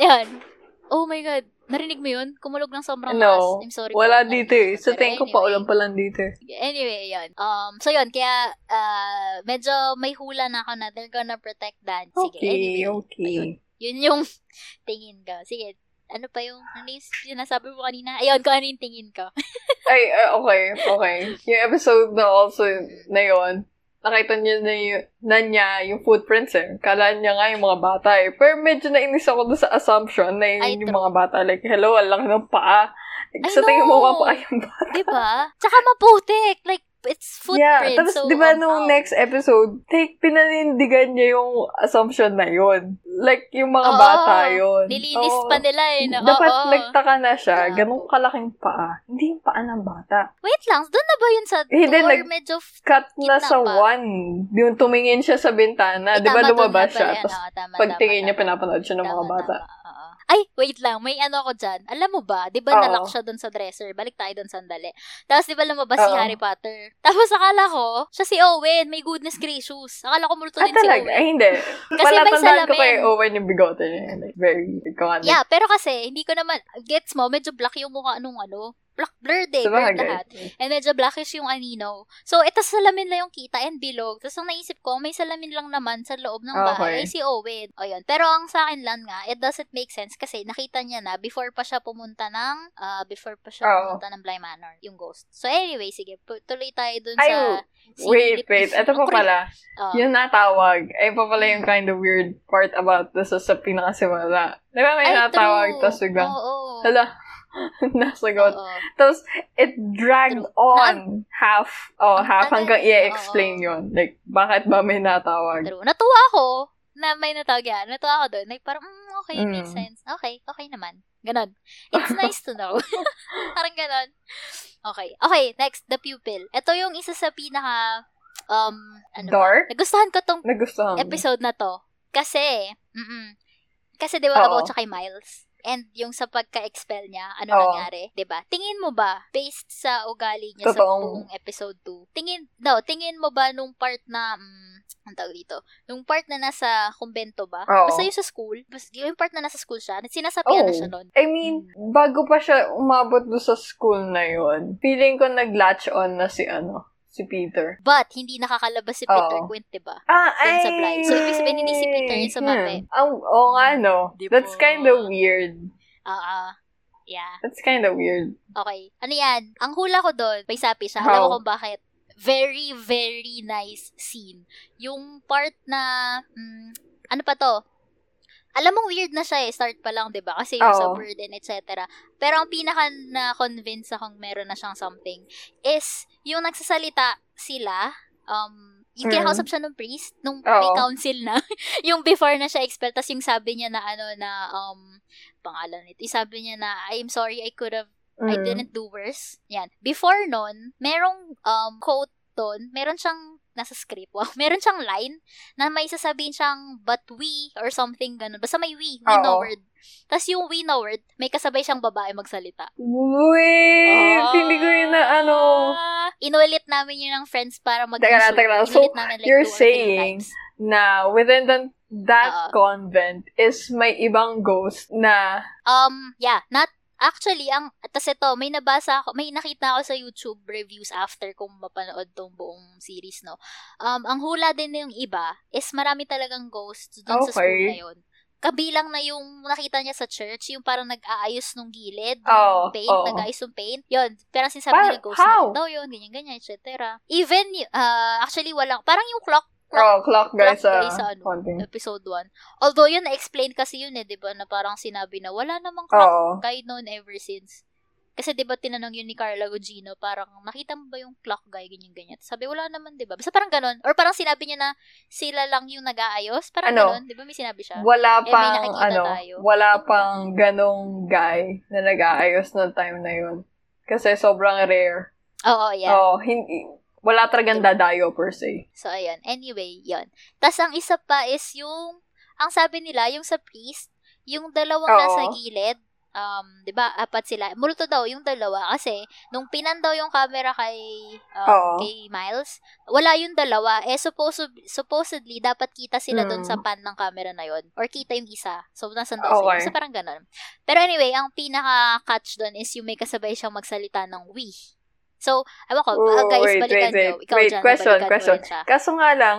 [SPEAKER 2] Yan. Oh my God. Narinig mo yun? Kumulog ng sobrang
[SPEAKER 1] No.
[SPEAKER 2] I'm sorry.
[SPEAKER 1] Wala dito eh. Sa
[SPEAKER 2] Pero
[SPEAKER 1] tingin ko pa
[SPEAKER 2] anyway.
[SPEAKER 1] ulan pa lang dito. eh.
[SPEAKER 2] Anyway, yun. Um, so yun, kaya uh, medyo may hula na ako na they're gonna protect Dan. Sige,
[SPEAKER 1] Okay,
[SPEAKER 2] anyway.
[SPEAKER 1] okay.
[SPEAKER 2] Ayun. Yun yung tingin ko. Sige, ano pa yung, ano yung sinasabi mo kanina? Ayun, kung ano yung tingin ko.
[SPEAKER 1] Ay, ah, okay, okay. Yung episode na also na yun, nakita niya na, y- na niya yung footprints eh. Kala niya nga yung mga bata eh. Pero medyo nainis ako doon sa assumption na yun
[SPEAKER 2] Ay,
[SPEAKER 1] yung
[SPEAKER 2] true.
[SPEAKER 1] mga bata. Like, hello, ang laki ng paa. Like,
[SPEAKER 2] I
[SPEAKER 1] sa tingin mo mga paa yung bata.
[SPEAKER 2] diba? Tsaka maputik. Like, it's footprint.
[SPEAKER 1] Yeah, tapos
[SPEAKER 2] so,
[SPEAKER 1] di ba
[SPEAKER 2] um,
[SPEAKER 1] nung
[SPEAKER 2] oh.
[SPEAKER 1] next episode, take, pinanindigan niya yung assumption na yun. like yung mga
[SPEAKER 2] Oo,
[SPEAKER 1] bata yun.
[SPEAKER 2] Nililis
[SPEAKER 1] Oo.
[SPEAKER 2] pa nila eh. Na,
[SPEAKER 1] Dapat
[SPEAKER 2] oo.
[SPEAKER 1] nagtaka na siya,
[SPEAKER 2] Gago.
[SPEAKER 1] ganun kalaking paa. Hindi yung paa ng bata.
[SPEAKER 2] Wait lang, doon na ba yun sa
[SPEAKER 1] Eh,
[SPEAKER 2] or
[SPEAKER 1] nag-
[SPEAKER 2] medyo
[SPEAKER 1] Cut na sa
[SPEAKER 2] pa.
[SPEAKER 1] one. Yung tumingin siya sa bintana. Di ba lumabas siya? Tapos pagtingin niya, pinapanood siya ng mga bata.
[SPEAKER 2] tama. Ay, wait lang. May ano ko dyan. Alam mo ba, di ba nalock siya doon sa dresser? Balik tayo doon sandali. Tapos di ba lumabas si
[SPEAKER 1] Oo.
[SPEAKER 2] Harry Potter? Tapos akala ko, siya si Owen. May goodness gracious. Akala ko multo
[SPEAKER 1] Ah,
[SPEAKER 2] din si? Owen.
[SPEAKER 1] Ay, hindi.
[SPEAKER 2] Kasi
[SPEAKER 1] Wala
[SPEAKER 2] may
[SPEAKER 1] tandaan ko
[SPEAKER 2] salamin.
[SPEAKER 1] kay Owen yung bigote niya. Like, very iconic.
[SPEAKER 2] Yeah, pero kasi, hindi ko naman, gets mo, medyo black yung mukha nung ano, black blurred eh, blurred lahat. And medyo blackish yung anino. So, ito salamin lang yung kita and bilog. Tapos ang naisip ko, may salamin lang naman sa loob ng bahay.
[SPEAKER 1] Okay.
[SPEAKER 2] Ay, si Owen. O yun. Pero ang sa akin lang nga, it doesn't make sense kasi nakita niya na before pa siya pumunta ng, ah, before pa siya
[SPEAKER 1] Oo.
[SPEAKER 2] pumunta ng Bly Manor, yung ghost. So, anyway, sige, tuloy tayo dun
[SPEAKER 1] Ay,
[SPEAKER 2] sa...
[SPEAKER 1] Wait, wait. Ito pa pala.
[SPEAKER 2] creep- Oo.
[SPEAKER 1] Yung natawag. Ay, pa pala yung kind of weird part about this sa, pinakasimula. Di ba may
[SPEAKER 2] Ay,
[SPEAKER 1] natawag, tapos biglang,
[SPEAKER 2] Oo.
[SPEAKER 1] hala, nasagot.
[SPEAKER 2] Oo.
[SPEAKER 1] Tapos, it dragged on half, oh, half hanggang i-explain
[SPEAKER 2] Oo.
[SPEAKER 1] yun. Like, bakit ba may natawag?
[SPEAKER 2] True. Natuwa ako na may natawag yan. Natuwa ako doon. Like, parang, mm, okay,
[SPEAKER 1] Mm.
[SPEAKER 2] makes sense. Okay, okay naman. Ganon. It's nice to know. parang ganon. Okay. Okay, next, the pupil. Ito yung isa sa pinaka, um, ano ba?
[SPEAKER 1] Dark?
[SPEAKER 2] Nagustuhan ko tong
[SPEAKER 1] Nagustuhan
[SPEAKER 2] episode na to. Kasi, mm kasi di ba about siya kay Miles? And yung sa pagka-expel niya, ano
[SPEAKER 1] Oo.
[SPEAKER 2] nangyari? 'Di ba? Tingin mo ba, based sa ugali niya sa
[SPEAKER 1] Totoong-
[SPEAKER 2] buong episode 2, tingin, no, tingin mo ba nung part na, mm, ang tawag dito, nung part na nasa kumbento ba?
[SPEAKER 1] Oo.
[SPEAKER 2] Basta yung sa school, basta yung part na nasa school siya, sinasabihan na
[SPEAKER 1] Oo.
[SPEAKER 2] siya nun.
[SPEAKER 1] I mean, bago pa siya umabot do sa school na yun, feeling ko nag-latch on na si ano, si Peter.
[SPEAKER 2] But, hindi nakakalabas si Peter
[SPEAKER 1] Oo.
[SPEAKER 2] Quint, 'di ba?
[SPEAKER 1] Ah,
[SPEAKER 2] Dun
[SPEAKER 1] ay!
[SPEAKER 2] sa blind. So, ibig sabihin, hindi si Peter yung sumabi.
[SPEAKER 1] Hmm. Ang, oo nga, no.
[SPEAKER 2] Di
[SPEAKER 1] That's kind of weird.
[SPEAKER 2] Oo. yeah.
[SPEAKER 1] That's kind of weird.
[SPEAKER 2] Okay. Ano yan? Ang hula ko doon, may sapi siya. Alam
[SPEAKER 1] How?
[SPEAKER 2] mo kung bakit. Very, very nice scene. Yung part na, mm, ano pa to? Alam mong weird na siya eh, start pa lang, 'di ba? Kasi yung sa
[SPEAKER 1] Oo.
[SPEAKER 2] burden, etc. Pero ang pinaka na-convince akong meron na siyang something is yung nagsasalita sila, um, yung
[SPEAKER 1] Mm.
[SPEAKER 2] kinakausap siya ng priest, nung may
[SPEAKER 1] Oo.
[SPEAKER 2] council na, yung before na siya expel, tas yung sabi niya na ano na, um, pangalan nito, yung sabi niya na, I'm sorry, I could have I
[SPEAKER 1] Mm.
[SPEAKER 2] didn't do worse. Yan. Before nun, merong um, quote doon, meron siyang nasa script. Wow. Meron siyang line na may sasabihin siyang but we or something ganun. Basta may we, we know
[SPEAKER 1] Oo.
[SPEAKER 2] word. Tapos yung we know word, may kasabay siyang babae magsalita.
[SPEAKER 1] Wait! Hindi ko yun na ano.
[SPEAKER 2] Ah, inulit namin yun ng friends para mag
[SPEAKER 1] Teka lang, teka lang. So,
[SPEAKER 2] like
[SPEAKER 1] you're
[SPEAKER 2] two or three
[SPEAKER 1] saying
[SPEAKER 2] times.
[SPEAKER 1] Na within the, that
[SPEAKER 2] Oo.
[SPEAKER 1] convent is may ibang ghost na
[SPEAKER 2] Um, yeah, not Actually, ang tas ito, may nabasa ako, may nakita ako sa YouTube reviews after kung mapanood tong buong series, no. Um, ang hula din yung iba is marami talagang ghosts doon sa school
[SPEAKER 1] Okay.
[SPEAKER 2] na yun. Kabilang na yung nakita niya sa church, yung parang nag-aayos nung gilid, ng paint,
[SPEAKER 1] oo.
[SPEAKER 2] nag-aayos ng paint. Yun, parang sinasabi
[SPEAKER 1] Pa-
[SPEAKER 2] niya ghost
[SPEAKER 1] how?
[SPEAKER 2] na daw yun, ganyan-ganyan, etc. Even, uh, actually, walang, parang yung clock,
[SPEAKER 1] oh, clock guy
[SPEAKER 2] Clock
[SPEAKER 1] sa,
[SPEAKER 2] guy sa ano, episode 1. Although yun, na-explain kasi yun eh, di ba, na parang sinabi na wala namang clock
[SPEAKER 1] Oo.
[SPEAKER 2] guy noon ever since. Kasi 'di ba tinanong yun ni Carla Gugino, parang nakita mo ba yung clock guy ganyan ganyan. Sabi wala naman 'di ba? Basta parang ganun or parang sinabi niya na sila lang yung nag-aayos, parang
[SPEAKER 1] Ano?
[SPEAKER 2] ganun, 'di ba may sinabi siya?
[SPEAKER 1] Wala
[SPEAKER 2] Eh,
[SPEAKER 1] pang, ano,
[SPEAKER 2] tayo.
[SPEAKER 1] wala pang ganong guy na nag-aayos ng time na yun. Kasi sobrang rare.
[SPEAKER 2] Oo, yeah.
[SPEAKER 1] Oh, hindi, wala talagang dadayo per se.
[SPEAKER 2] So ayun. Anyway, 'yon. Tas ang isa pa is yung ang sabi nila yung sa priest, yung dalawang
[SPEAKER 1] Oo.
[SPEAKER 2] nasa gilid, um, 'di ba? Apat sila. Multo daw yung dalawa kasi nung pinan daw yung camera kay um,
[SPEAKER 1] Oo.
[SPEAKER 2] kay Miles, wala yung dalawa. Eh supposed, supposedly dapat kita sila doon
[SPEAKER 1] Mm.
[SPEAKER 2] sa pan ng camera na yon or kita yung isa. So nasan daw
[SPEAKER 1] Okay.
[SPEAKER 2] sila? So parang ganun. Pero anyway, ang pinaka catch doon is yung may kasabay siyang magsalita ng we. So, ewan ko, ah,
[SPEAKER 1] Oh,
[SPEAKER 2] guys,
[SPEAKER 1] wait,
[SPEAKER 2] balikan
[SPEAKER 1] wait,
[SPEAKER 2] nyo.
[SPEAKER 1] wait.
[SPEAKER 2] Ikaw
[SPEAKER 1] Wait,
[SPEAKER 2] dyan,
[SPEAKER 1] question, question. Kaso nga lang,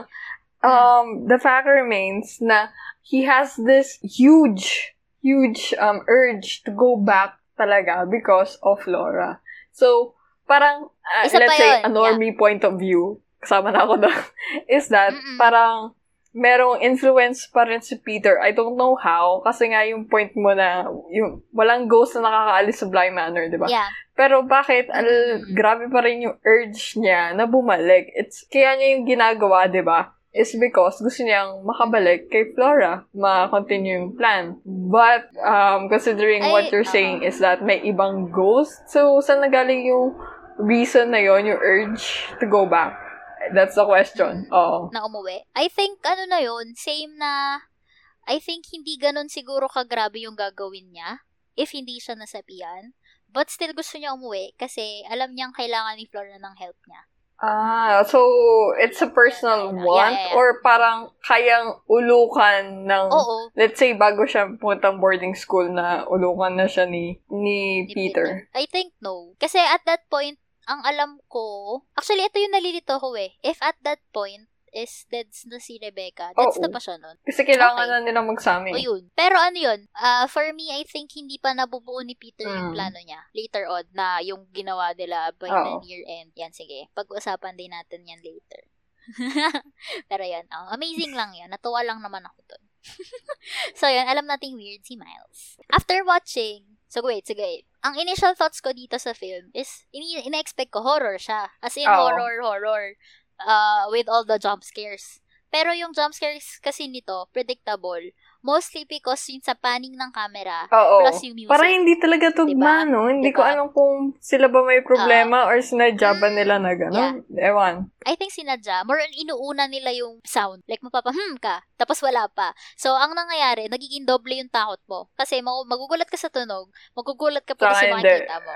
[SPEAKER 2] Hmm.
[SPEAKER 1] um, the fact remains na he has this huge, huge um urge to go back talaga because of Laura. So, parang, uh,
[SPEAKER 2] Isa
[SPEAKER 1] let's say,
[SPEAKER 2] yun,
[SPEAKER 1] a normie point of view, kasama na ako doon, is that
[SPEAKER 2] Mm-mm.
[SPEAKER 1] parang merong influence pa rin si Peter. I don't know how, kasi nga yung point mo na, yung, walang ghost na nakakaalis sa Bly Manor, di ba?
[SPEAKER 2] Yeah.
[SPEAKER 1] Pero bakit, al, grabe pa rin yung urge niya na bumalik. It's, kaya niya yung ginagawa, di ba? is because gusto niyang makabalik kay Flora, ma-continue yung plan. But, um, considering
[SPEAKER 2] Ay,
[SPEAKER 1] what you're
[SPEAKER 2] oo.
[SPEAKER 1] saying is that may ibang ghost, so saan nagaling yung reason na yon yung urge to go back? That's the question. Oo.
[SPEAKER 2] na umuwi. I think, ano na yun, same na, I think hindi ganun siguro kagrabe yung gagawin niya if hindi siya nasabihan. But still gusto niya umuwi kasi alam niyang kailangan ni Flora ng help niya.
[SPEAKER 1] Ah, so it's a personal
[SPEAKER 2] Yeah,
[SPEAKER 1] want
[SPEAKER 2] yeah, yeah.
[SPEAKER 1] or parang kayang ulukan ng
[SPEAKER 2] Oo.
[SPEAKER 1] let's say bago siya puntang boarding school na ulukan na siya ni ni
[SPEAKER 2] ni
[SPEAKER 1] Peter.
[SPEAKER 2] I think no. Kasi at that point, ang alam ko, actually ito yung nalilito ko eh. If at that point is dead na si Rebecca, dead
[SPEAKER 1] Oo.
[SPEAKER 2] na pa siya nun.
[SPEAKER 1] Kasi kailangan
[SPEAKER 2] Okay.
[SPEAKER 1] na nilang magsami.
[SPEAKER 2] O yun. Pero ano yun, ah, for me, I think hindi pa nabubuo ni Peter yung
[SPEAKER 1] Mm.
[SPEAKER 2] plano niya. Later on, na yung ginawa nila by
[SPEAKER 1] Oo.
[SPEAKER 2] the year end. Yan, sige. Pag-usapan din natin yan later. Pero yan, oh, amazing lang yan. Natuwa lang naman ako dun. so yan, alam nating weird si Miles. After watching, so wait, sige. Ang initial thoughts ko dito sa film is, ini- ina-expect ko horror siya. As in,
[SPEAKER 1] Oo.
[SPEAKER 2] horror, horror. Uh, with all the jump scares. Pero yung jump scares kasi nito, predictable. Mostly because yung sa panning ng camera,
[SPEAKER 1] Oo.
[SPEAKER 2] plus yung music.
[SPEAKER 1] Parang hindi talaga tugma,
[SPEAKER 2] Diba?
[SPEAKER 1] no? Hindi ko
[SPEAKER 2] Diba?
[SPEAKER 1] alam kung sila ba may problema or sinadya ba
[SPEAKER 2] Mm,
[SPEAKER 1] nila na gano'n. Ewan.
[SPEAKER 2] I think sinadya, more on inuuna nila yung sound. Like, mapapa, hmm ka, tapos wala pa. So, ang nangyayari, nagiging doble yung takot mo. Kasi mag- magugulat ka sa tunog, magugulat ka pa
[SPEAKER 1] Sa hindi.
[SPEAKER 2] makikita mo.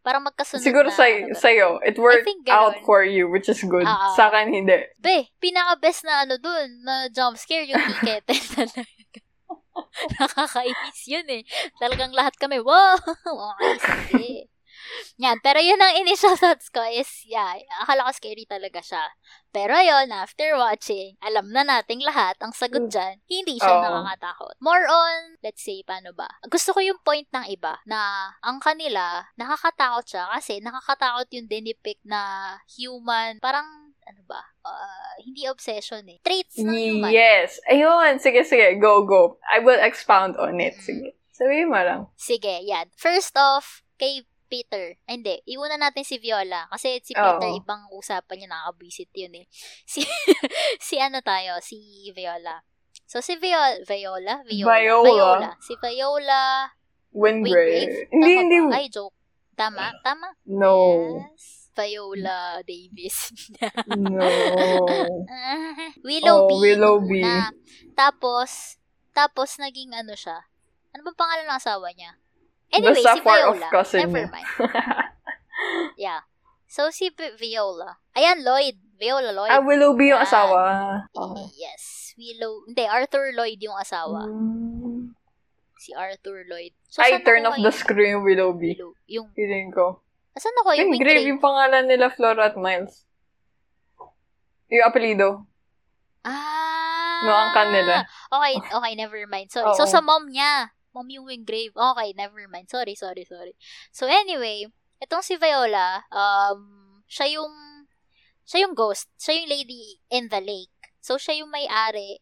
[SPEAKER 2] Parang magkasunod
[SPEAKER 1] Siguro
[SPEAKER 2] na,
[SPEAKER 1] sa,
[SPEAKER 2] ano,
[SPEAKER 1] sa'yo, it worked out for you, which is good.
[SPEAKER 2] Oo.
[SPEAKER 1] Sa akin, hindi.
[SPEAKER 2] Be, pinaka-best na ano dun, na jump scare, yung ticket. Nakakainis yun eh. Talagang lahat kami, wow! Okay, sige. Yan, pero yun ang initial thoughts ko is, yeah, akala ko scary talaga siya. Pero yun, after watching, alam na nating lahat, ang sagot dyan, hindi siya
[SPEAKER 1] Oo.
[SPEAKER 2] nakakatakot. More on, let's say, paano ba? Gusto ko yung point ng iba na ang kanila, nakakatakot siya kasi nakakatakot yung dinipict na human, parang, ano ba, uh, hindi obsession eh. Traits ng human.
[SPEAKER 1] Yes. Ayun. Sige, sige. Go, go. I will expound on it.
[SPEAKER 2] Mm.
[SPEAKER 1] Sige. Sabihin mo lang.
[SPEAKER 2] Sige, yan. First off, kay Peter. Ay, hindi. Iuna natin si Viola. Kasi si Peter,
[SPEAKER 1] Oo.
[SPEAKER 2] ibang usapan niya, nakaka-visit yun eh. Si, si ano tayo, si Viola. So, si Viola, Viola? Viola.
[SPEAKER 1] Viola.
[SPEAKER 2] Si Viola.
[SPEAKER 1] Windgrave.
[SPEAKER 2] Wingrave.
[SPEAKER 1] Hindi, hindi.
[SPEAKER 2] Ay, joke. Tama? Tama?
[SPEAKER 1] No.
[SPEAKER 2] Yes. Viola Davis.
[SPEAKER 1] No.
[SPEAKER 2] Ah, Willow
[SPEAKER 1] Oh,
[SPEAKER 2] B.
[SPEAKER 1] Willow
[SPEAKER 2] nung
[SPEAKER 1] B.
[SPEAKER 2] una. Tapos, tapos naging ano siya. Ano bang pangalan ng asawa niya? Anyway,
[SPEAKER 1] Basta
[SPEAKER 2] si Viola. Never mind. Yeah. So, si Vi- Viola. Ayan, Lloyd. Viola Lloyd.
[SPEAKER 1] ah, Willoughby yung asawa. Okay.
[SPEAKER 2] Yes. Willow. Hindi, Arthur Lloyd yung asawa.
[SPEAKER 1] Mm.
[SPEAKER 2] Si Arthur Lloyd. So, saan
[SPEAKER 1] turn off the screw yung Willoughby.
[SPEAKER 2] Willow? Yung,
[SPEAKER 1] Feeling ko.
[SPEAKER 2] Saan nakuha yung
[SPEAKER 1] Windgrave
[SPEAKER 2] Windgrave?
[SPEAKER 1] yung pangalan nila, Flora at Miles. Yung apelido.
[SPEAKER 2] Ah.
[SPEAKER 1] No, ang kanila.
[SPEAKER 2] Okay, okay, never mind. Sorry.
[SPEAKER 1] Oo.
[SPEAKER 2] So, sa mom niya. Mom yung Wingrave. Okay, never mind. Sorry, sorry, sorry. So, anyway, itong si Viola, um, siya yung, siya yung ghost. Siya yung lady in the lake. So, siya yung may-ari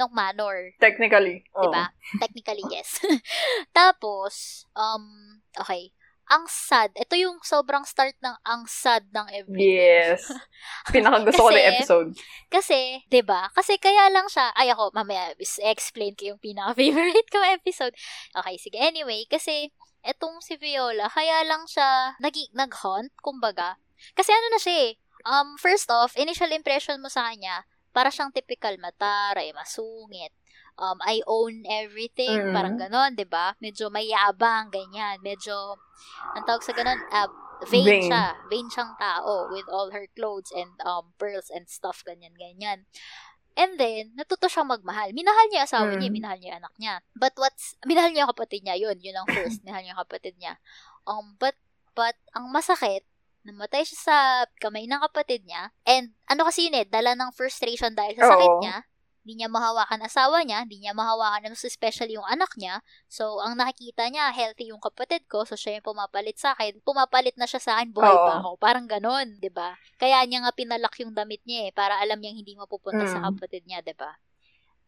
[SPEAKER 2] ng manor.
[SPEAKER 1] Technically.
[SPEAKER 2] Diba? Technically, yes. Tapos, um, okay. Ang sad. Ito yung sobrang start ng ang sad ng everything.
[SPEAKER 1] Yes. Pinakagusto ko na episode.
[SPEAKER 2] Kasi, 'di ba? Kasi kaya lang siya, ay ako, mamaya explain ko yung pinaka-favorite ko episode. Okay, sige. Anyway, kasi etong si Viola, kaya lang siya nag nag-haunt, kumbaga. Kasi ano na siya eh, um, first off, initial impression mo sa kanya, para siyang typical mataray, masungit. Um, I own everything,
[SPEAKER 1] Mm.
[SPEAKER 2] parang ganon, 'di ba? Medyo mayabang, ganyan. Medyo, ang tawag sa ganon, uh, vain,
[SPEAKER 1] Vain.
[SPEAKER 2] siya. Vain siyang tao with all her clothes and um pearls and stuff, ganyan, ganyan. And then, natuto siyang magmahal. Minahal niya asawa niya,
[SPEAKER 1] Mm.
[SPEAKER 2] minahal niya anak niya. But what's, minahal niya kapatid niya, yun, yun ang first, minahal niya kapatid niya. Um, but, but, ang masakit, namatay siya sa kamay ng kapatid niya. And, ano kasi yun eh, dala ng frustration dahil sa sakit
[SPEAKER 1] Oo.
[SPEAKER 2] niya. Hindi niya mahawakan asawa niya, hindi niya mahawakan most especially yung anak niya. So, ang nakikita niya, healthy yung kapatid ko, so siya yung pumapalit sa akin. Pumapalit na siya sa akin, buhay
[SPEAKER 1] Oo.
[SPEAKER 2] pa ako. Parang ganon, 'di ba Kaya niya nga pinalak yung damit niya eh, para alam niyang hindi mapupunta sa
[SPEAKER 1] Mm.
[SPEAKER 2] kapatid niya, 'di ba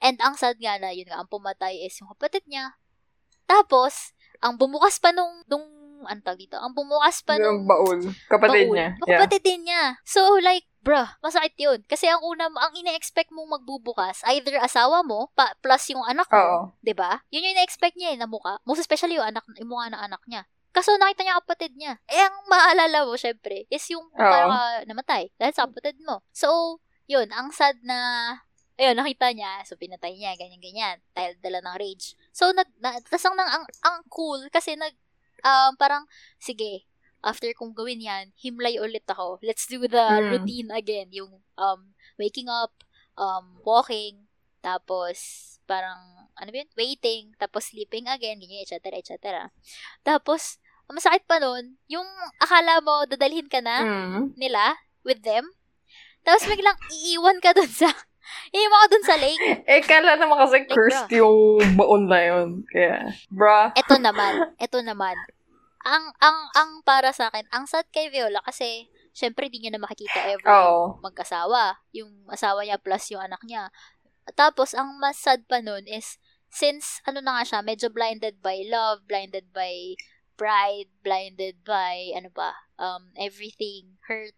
[SPEAKER 2] And ang sad nga na, yun nga, ang pumatay is yung kapatid niya. Tapos, ang bumukas pa nung, nung, tawag dito, ang bumukas pa nung
[SPEAKER 1] Yung baul. Kapatid
[SPEAKER 2] baul,
[SPEAKER 1] niya. Yeah.
[SPEAKER 2] kapatid din niya. So, like, bruh, masakit yun. Kasi ang una, ang ine-expect mong magbubukas, either asawa mo, pa, plus yung anak mo. 'di ba? Yun yung ina-expect niya eh, na mukha. Most especially yung anak, yung mukha ng anak niya. Kaso nakita niya kapatid niya. Eh, ang maalala mo, syempre, is yung parang ah, namatay. Dahil sa kapatid mo. So, yun, ang sad na, ayun, nakita niya, so pinatay niya, ganyan-ganyan. Dahil dala ng rage. So, nag, na, tas ang, ang, ang cool, kasi nag, um, parang, sige, after kong gawin yan, himlay ulit ako. Let's do the
[SPEAKER 1] Mm.
[SPEAKER 2] routine again. Yung um, waking up, um, walking, tapos parang, ano ba yun? Waiting, tapos sleeping again, ganyan, etc., etc. Tapos, masakit pa nun, yung akala mo, dadalhin ka na
[SPEAKER 1] Mm.
[SPEAKER 2] nila with them, tapos biglang iiwan ka dun sa, iiwan ka dun sa lake.
[SPEAKER 1] Eh, kala naman kasi cursed yung baon na yun. Kaya, bruh.
[SPEAKER 2] Eto naman, eto naman. Ang, ang, ang para sa akin, ang sad kay Viola kasi, syempre, di niya na makikita ever
[SPEAKER 1] Oo.
[SPEAKER 2] magkasawa. Yung asawa niya plus yung anak niya. Tapos, ang mas sad pa nun is, since, ano na nga siya, medyo blinded by love, blinded by pride, blinded by, ano ba, um, everything, hurt.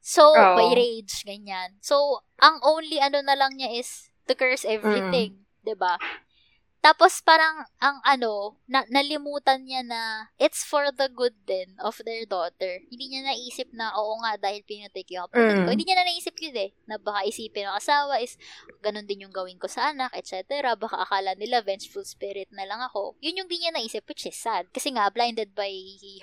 [SPEAKER 2] So,
[SPEAKER 1] Oo.
[SPEAKER 2] by rage, ganyan. So, ang only ano na lang niya is to curse everything, 'di ba? Tapos parang ang ano, na, nalimutan niya na it's for the good din of their daughter. Hindi niya naisip na oo nga dahil pinatay ko yung kapatid ko.
[SPEAKER 1] Mm.
[SPEAKER 2] Hindi niya na naisip yun eh. Na baka isipin ng asawa is ganun din yung gawin ko sa anak, etc. Baka akala nila vengeful spirit na lang ako. Yun yung di niya naisip which is sad. Kasi nga blinded by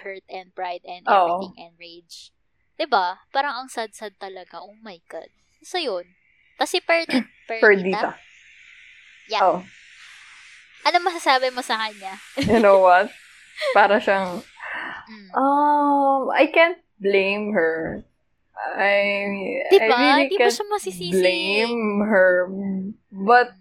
[SPEAKER 2] hurt and pride and
[SPEAKER 1] Oo.
[SPEAKER 2] everything and rage. 'Di ba? Parang ang sad-sad talaga. Oh my God. So yun. Tapos si Perdita.
[SPEAKER 1] Perdita.
[SPEAKER 2] Yeah.
[SPEAKER 1] Oh.
[SPEAKER 2] Ano masasabi mo sa kanya?
[SPEAKER 1] You know what? Para siyang,
[SPEAKER 2] Mm.
[SPEAKER 1] um, I can't blame her. I,
[SPEAKER 2] Diba?
[SPEAKER 1] I really
[SPEAKER 2] Di
[SPEAKER 1] can't blame her. But,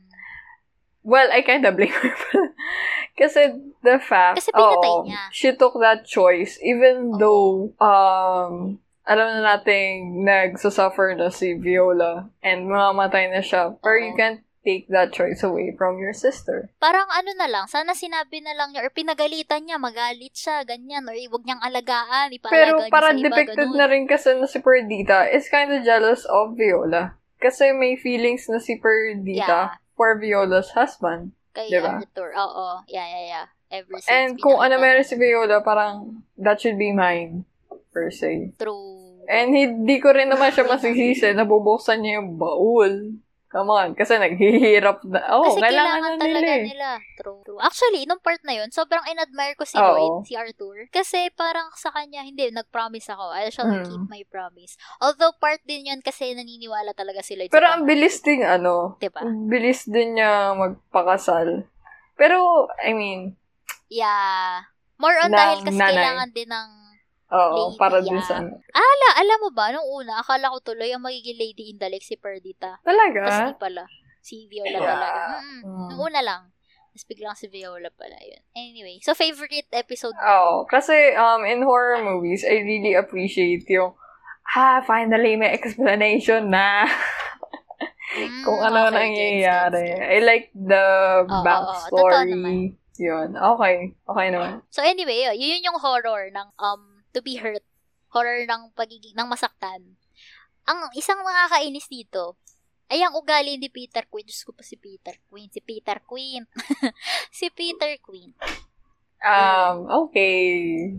[SPEAKER 1] well, I kinda blame her. Kasi the fact,
[SPEAKER 2] Kasi
[SPEAKER 1] oo,
[SPEAKER 2] niya.
[SPEAKER 1] she took that choice even
[SPEAKER 2] Oo.
[SPEAKER 1] though, um, alam na nating nagsasuffer na si Viola and mamamatay na siya. Pero you
[SPEAKER 2] Oo.
[SPEAKER 1] can't take that choice away from your sister.
[SPEAKER 2] Parang ano na lang, sana sinabi na lang niya or pinagalitan niya, magalit siya, ganyan, or huwag niyang alagaan,
[SPEAKER 1] Pero
[SPEAKER 2] ipaalaga niya
[SPEAKER 1] para
[SPEAKER 2] sa iba,
[SPEAKER 1] depicted
[SPEAKER 2] ganun.
[SPEAKER 1] na rin kasi na si Perdita is kind of jealous of Viola. Kasi may feelings na si Perdita
[SPEAKER 2] Yeah.
[SPEAKER 1] for Viola's husband.
[SPEAKER 2] Kay
[SPEAKER 1] diba?
[SPEAKER 2] Arthur, oo, yeah, yeah, yeah. Ever since
[SPEAKER 1] And kung ano meron
[SPEAKER 2] niya.
[SPEAKER 1] si Viola, parang that should be mine, per se.
[SPEAKER 2] True.
[SPEAKER 1] And hindi ko rin naman siya masisisi na bubuksan niya yung baul. Come on, kasi naghihirap na. Oh,
[SPEAKER 2] Kasi
[SPEAKER 1] kailangan,
[SPEAKER 2] kailangan,
[SPEAKER 1] na
[SPEAKER 2] talaga
[SPEAKER 1] nila eh.
[SPEAKER 2] nila. True. True. Actually, nung part na yun, sobrang in-admire ko si
[SPEAKER 1] Oo.
[SPEAKER 2] Lloyd, si Arthur. Kasi parang sa kanya, hindi, nag-promise ako. I shall
[SPEAKER 1] Mm.
[SPEAKER 2] keep my promise. Although part din yun kasi naniniwala talaga si Lloyd
[SPEAKER 1] Pero ang bilis din, ano,
[SPEAKER 2] Diba?
[SPEAKER 1] ang bilis din niya magpakasal. Pero, I mean,
[SPEAKER 2] Yeah. More on dahil kasi
[SPEAKER 1] nanay.
[SPEAKER 2] kailangan din ng
[SPEAKER 1] oo,
[SPEAKER 2] Lady,
[SPEAKER 1] para din
[SPEAKER 2] yeah.
[SPEAKER 1] sa ano.
[SPEAKER 2] Ala, alam mo ba, nung una, akala ko tuloy ang magiging lady in the lake si Perdita. Tapos
[SPEAKER 1] Talaga?
[SPEAKER 2] di pala. Si Viola
[SPEAKER 1] Yeah.
[SPEAKER 2] talaga. Mm-mm.
[SPEAKER 1] Mm.
[SPEAKER 2] Nung una lang. Tapos biglang si Viola pala yun. Anyway, so favorite episode
[SPEAKER 1] Oo. Kasi, um, in horror movies, I really appreciate yung, ha, finally may explanation na
[SPEAKER 2] Mm,
[SPEAKER 1] kung ano
[SPEAKER 2] okay,
[SPEAKER 1] nangyayari.
[SPEAKER 2] gets, gets, gets.
[SPEAKER 1] I like the
[SPEAKER 2] totoo
[SPEAKER 1] backstory.
[SPEAKER 2] naman.
[SPEAKER 1] Yun. Okay. Okay naman.
[SPEAKER 2] So anyway, yun yung horror ng um to be hurt. Horror ng pagiging ng masaktan. Ang isang nakakainis dito ay ang ugali ni Peter Quinn. Diyos ko pa si Peter Quinn. Si Peter Quinn. si Peter Quinn.
[SPEAKER 1] Um, okay.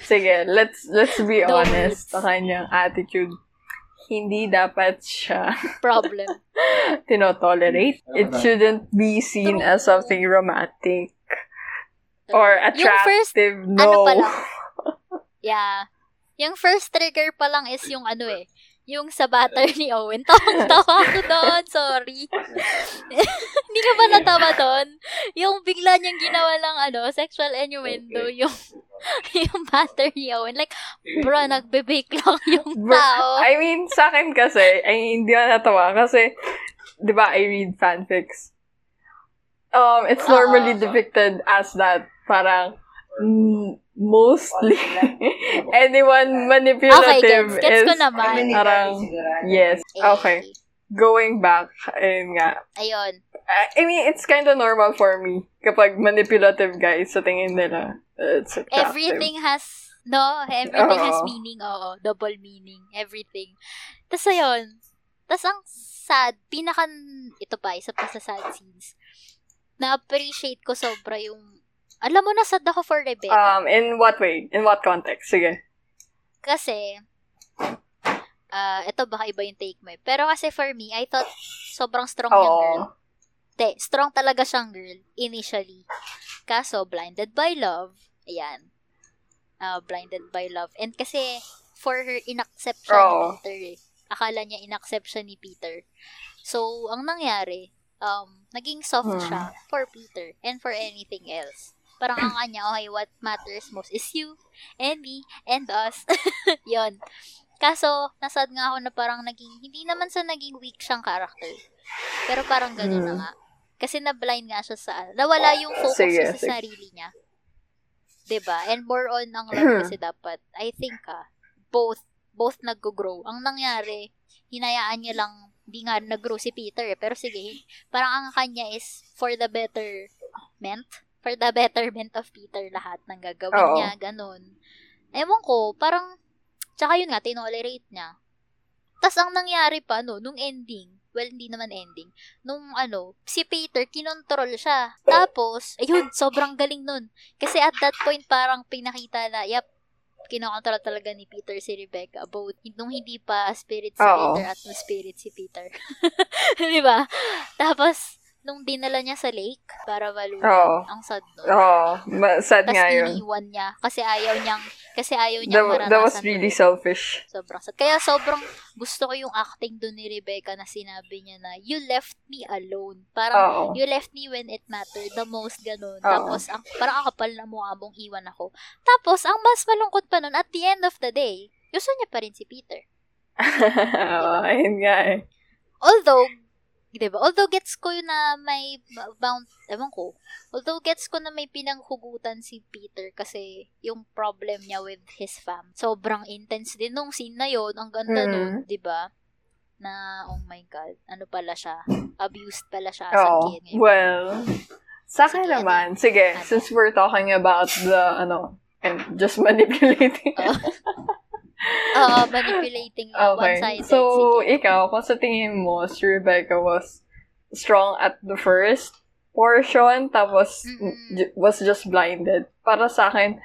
[SPEAKER 1] Sige, let's let's be
[SPEAKER 2] The
[SPEAKER 1] honest sa kanyang attitude. Hindi dapat siya
[SPEAKER 2] Problem.
[SPEAKER 1] tinotolerate. It shouldn't be seen
[SPEAKER 2] True.
[SPEAKER 1] as something romantic or
[SPEAKER 2] Yung first,
[SPEAKER 1] attractive.
[SPEAKER 2] ano
[SPEAKER 1] no.
[SPEAKER 2] pa lang. yeah. Yung first trigger pa lang is yung ano eh, yung sa batter ni Owen. Tawang-tawa ako doon. Sorry. Hindi ka ba natawa doon? Yung bigla niyang ginawa lang ano, sexual innuendo, yung yung batter ni Owen. Like, bro, nagbe-bake lang yung
[SPEAKER 1] Bro,
[SPEAKER 2] tao.
[SPEAKER 1] I mean, sa akin kasi, ay hindi ako natawa kasi, di ba, I read fanfics. Um, it's normally depicted as that, parang, mm, mostly, anyone manipulative
[SPEAKER 2] Okay, gets. Gets
[SPEAKER 1] is,
[SPEAKER 2] ko naman.
[SPEAKER 1] parang, yes, okay.
[SPEAKER 2] Eh,
[SPEAKER 1] Going back, ayun nga.
[SPEAKER 2] ayun.
[SPEAKER 1] I I mean, it's kind of normal for me kapag manipulative guys sa tingin nila. It's attractive.
[SPEAKER 2] Everything has No, everything has
[SPEAKER 1] Oo.
[SPEAKER 2] meaning. Oo, double meaning. Everything. Tapos ayun. Tapos ang sad, pinaka, ito pa, isa pa sa sad scenes. Na-appreciate ko sobra yung, alam mo na sad ako for Rebecca.
[SPEAKER 1] Um, in what way? In what context? Sige.
[SPEAKER 2] Kasi, ah ito baka iba yung take mo eh. Pero kasi for me, I thought sobrang strong yung girl. Te, strong talaga siyang girl, initially. Kaso, blinded by love, ayan. Ah, blinded by love. And kasi, for her, inaccept siya ni
[SPEAKER 1] Oo.
[SPEAKER 2] Peter eh. Akala niya inaccept siya ni Peter. So, ang nangyari, um, naging soft
[SPEAKER 1] Hmm.
[SPEAKER 2] siya for Peter and for anything else. Parang ang kanya, okay, what matters most is you, and me, and us. yon Kaso, nasad nga ako na parang naging, hindi naman sa naging weak siyang character. Pero parang gano'n na
[SPEAKER 1] Hmm.
[SPEAKER 2] nga. Kasi na-blind nga siya sa, nawala yung focus
[SPEAKER 1] Sige,
[SPEAKER 2] sa
[SPEAKER 1] sige.
[SPEAKER 2] sarili niya. ba And more on ang love kasi dapat, I think ah, both, both nag-grow. Ang nangyari, hinayaan niya lang, di nga nag-grow si Peter eh. Pero sige, parang ang kanya is for the betterment, for the betterment of Peter lahat ng gagawin
[SPEAKER 1] Oo.
[SPEAKER 2] niya, ganun. Ewan ko, parang, tsaka yun nga, tinolerate niya. Tapos ang nangyari pa, no, nung ending, well, hindi naman ending, nung ano, si Peter, kinontrol siya. Tapos, ayun, sobrang galing nun. Kasi at that point, parang pinakita na, yep, kinokontrol talaga ni Peter si Rebecca about nung hindi pa spirit si
[SPEAKER 1] Oo.
[SPEAKER 2] Peter at no spirit si Peter. Di ba? Tapos, nung dinala niya sa lake para malunan,
[SPEAKER 1] Oo.
[SPEAKER 2] ang sad nun.
[SPEAKER 1] Oo. Ma- sad
[SPEAKER 2] Tapos
[SPEAKER 1] nga yun.
[SPEAKER 2] iniwan niya kasi ayaw niyang kasi ayaw
[SPEAKER 1] That,
[SPEAKER 2] niyang maranasan.
[SPEAKER 1] that was really
[SPEAKER 2] ulit.
[SPEAKER 1] selfish.
[SPEAKER 2] Sobrang sad. Kaya sobrang gusto ko yung acting doon ni Rebecca na sinabi niya na, you left me alone. Parang,
[SPEAKER 1] Oo.
[SPEAKER 2] you left me when it mattered the most, ganun.
[SPEAKER 1] Oo.
[SPEAKER 2] Tapos, ang, parang ang kapal na mukha mong iwan ako. Tapos, ang mas malungkot pa nun, at the end of the day, gusto niya pa rin si Peter.
[SPEAKER 1] Oo, ayun nga eh.
[SPEAKER 2] Although, di ba? Although gets ko yun na may bound, ewan ko. Although gets ko na may pinanghugutan si Peter kasi yung problem niya with his fam. Sobrang intense din nung scene na yun. Ang ganda
[SPEAKER 1] Mhm.
[SPEAKER 2] nun, di ba? Na, oh my God, ano pala siya? Abused pala siya as a
[SPEAKER 1] Oo.
[SPEAKER 2] kid.
[SPEAKER 1] Well, sa akin
[SPEAKER 2] Sige, ano
[SPEAKER 1] naman, sige,
[SPEAKER 2] Ano?
[SPEAKER 1] since we're talking about the, ano, and just manipulating.
[SPEAKER 2] Oo. Oo, manipulating lang.
[SPEAKER 1] Okay.
[SPEAKER 2] One-sided.
[SPEAKER 1] So,
[SPEAKER 2] Sige.
[SPEAKER 1] ikaw, kung sa tingin mo, si Rebecca was strong at the first portion, tapos
[SPEAKER 2] Mm-mm.
[SPEAKER 1] j- was just blinded. Para sa akin,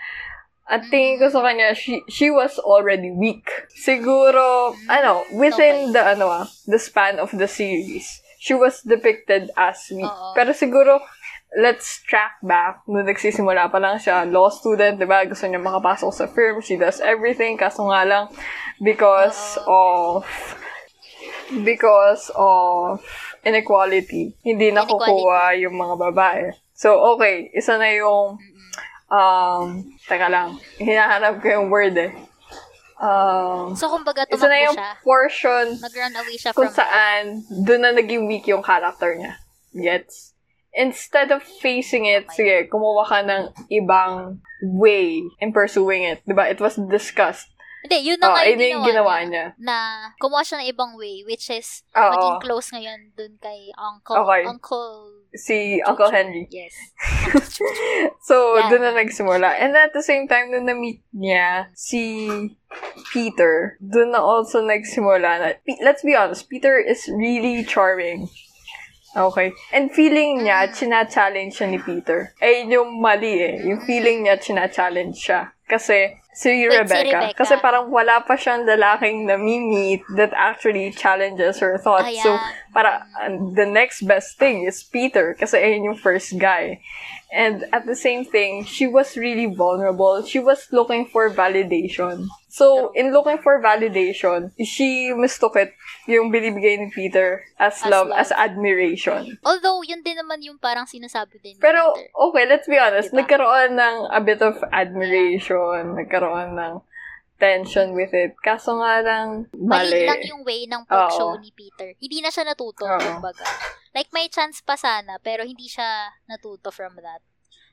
[SPEAKER 1] at tingin ko sa kanya, she, she was already weak. Siguro, ano, within
[SPEAKER 2] Okay.
[SPEAKER 1] the, ano ah, the span of the series, she was depicted as weak.
[SPEAKER 2] Oo.
[SPEAKER 1] Pero siguro, let's track back. Nung nagsisimula pa lang siya, law student, di ba? Gusto niya makapasok sa firm. She does everything. Kaso nga lang, because of because of inequality, hindi nakukuha yung mga babae. So, okay. Isa na yung um, teka lang. Hinahanap ko yung word eh. Um,
[SPEAKER 2] So, kumbaga,
[SPEAKER 1] isa na
[SPEAKER 2] tumakbo
[SPEAKER 1] yung
[SPEAKER 2] siya.
[SPEAKER 1] portion
[SPEAKER 2] Nag-run away siya
[SPEAKER 1] kung
[SPEAKER 2] from
[SPEAKER 1] saan doon na naging weak yung character niya. Gets? Instead of facing it, sige, kumuha ka ng ibang way in pursuing it. Diba? It was discussed.
[SPEAKER 2] Hindi, yun na
[SPEAKER 1] Oh,
[SPEAKER 2] nga yung
[SPEAKER 1] yung
[SPEAKER 2] ginawa, niya.
[SPEAKER 1] niya.
[SPEAKER 2] Na kumuha siya ng ibang way, which is ah,
[SPEAKER 1] Oo.
[SPEAKER 2] maging close ngayon dun kay Uncle.
[SPEAKER 1] Okay.
[SPEAKER 2] Uncle.
[SPEAKER 1] Si Uncle Henry.
[SPEAKER 2] Yes.
[SPEAKER 1] So,
[SPEAKER 2] Yeah.
[SPEAKER 1] doon na nagsimula. And at the same time, nung na-meet niya si Peter, doon na also nagsimula na, let's be honest, Peter is really charming. Okay. And feeling niya,
[SPEAKER 2] Mm.
[SPEAKER 1] china-challenge siya ni Peter. Eh, yung mali eh. Yung feeling niya, china-challenge siya. Kasi, si
[SPEAKER 2] si
[SPEAKER 1] Rebecca.
[SPEAKER 2] Rebecca.
[SPEAKER 1] Kasi parang wala pa siyang lalaking nami-meet that actually challenges her thoughts. So,
[SPEAKER 2] Ayan.
[SPEAKER 1] para uh, the next best thing is Peter kasi ayun yung first guy. And at the same thing, she was really vulnerable. She was looking for validation. So, in looking for validation, she mistook it, yung binibigay ni Peter, as,
[SPEAKER 2] As
[SPEAKER 1] love,
[SPEAKER 2] love.
[SPEAKER 1] as admiration.
[SPEAKER 2] Although, yun din naman yung parang sinasabi din
[SPEAKER 1] Pero,
[SPEAKER 2] Peter.
[SPEAKER 1] okay, let's be honest,
[SPEAKER 2] Diba?
[SPEAKER 1] nagkaroon ng a bit of admiration, nagkaroon ng tension with it. Kaso nga lang,
[SPEAKER 2] Mali
[SPEAKER 1] mali.
[SPEAKER 2] lang yung way ng pag-show
[SPEAKER 1] Oo.
[SPEAKER 2] ni Peter. Hindi na siya natuto,
[SPEAKER 1] Oo.
[SPEAKER 2] kumbaga. Like, may chance pa sana, pero hindi siya natuto from that.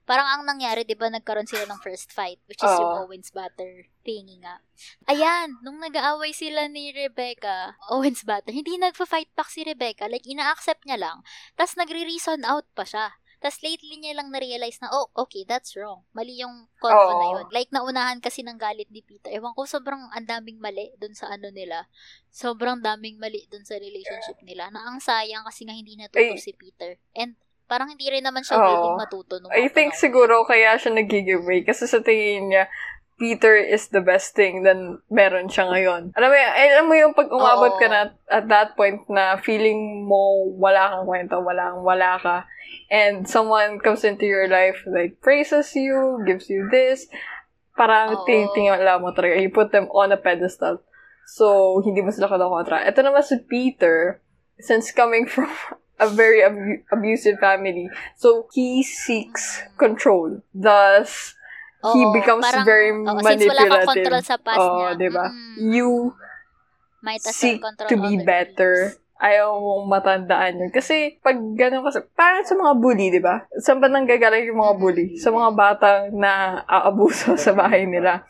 [SPEAKER 2] Parang ang nangyari, di ba, nagkaroon sila ng first fight, which is yung
[SPEAKER 1] Oo.
[SPEAKER 2] Owens Butter thingy nga. Ayan, nung nag-aaway sila ni Rebecca, Owens Butter, hindi nagpa-fight back si Rebecca. Like, ina-accept niya lang. Tapos nagre-reason out pa siya. Tapos lately niya lang na-realize na, oh, okay, that's wrong. Mali yung convo na
[SPEAKER 1] Oo.
[SPEAKER 2] yun. Like, naunahan kasi ng galit ni Peter. Ewan ko, sobrang ang daming mali dun sa ano nila. Sobrang daming mali dun sa relationship nila. Na ang sayang kasi nga hindi natuto
[SPEAKER 1] Ay.
[SPEAKER 2] si Peter. And parang hindi rin naman siya
[SPEAKER 1] Oo.
[SPEAKER 2] willing matuto nung
[SPEAKER 1] I think
[SPEAKER 2] panahon.
[SPEAKER 1] siguro kaya siya nag-give way kasi sa tingin niya, Peter is the best thing then meron siya ngayon. Alam mo, eh, alam mo yung pag umabot ka na at that point na feeling mo wala kang kwento, wala kang wala ka, and someone comes into your life, like, praises you, gives you this, parang tinitingnan mo talaga, you put them on a pedestal. So, hindi mo sila kontra. Ito naman si Peter, since coming from a very abu- abusive family, so he seeks control. Thus, he
[SPEAKER 2] Oo,
[SPEAKER 1] becomes
[SPEAKER 2] parang-
[SPEAKER 1] very
[SPEAKER 2] oo, Since wala kang
[SPEAKER 1] manipulative.
[SPEAKER 2] control sa past
[SPEAKER 1] Oo,
[SPEAKER 2] niya.
[SPEAKER 1] diba?
[SPEAKER 2] mm,
[SPEAKER 1] You
[SPEAKER 2] might as
[SPEAKER 1] seek
[SPEAKER 2] control
[SPEAKER 1] to be better.
[SPEAKER 2] things.
[SPEAKER 1] Ayaw mong matandaan yun. Kasi, pag ganun kasi, parang sa mga bully, di ba? Saan ba nanggagaling yung mga bully? Sa mga batang na aabuso sa bahay nila.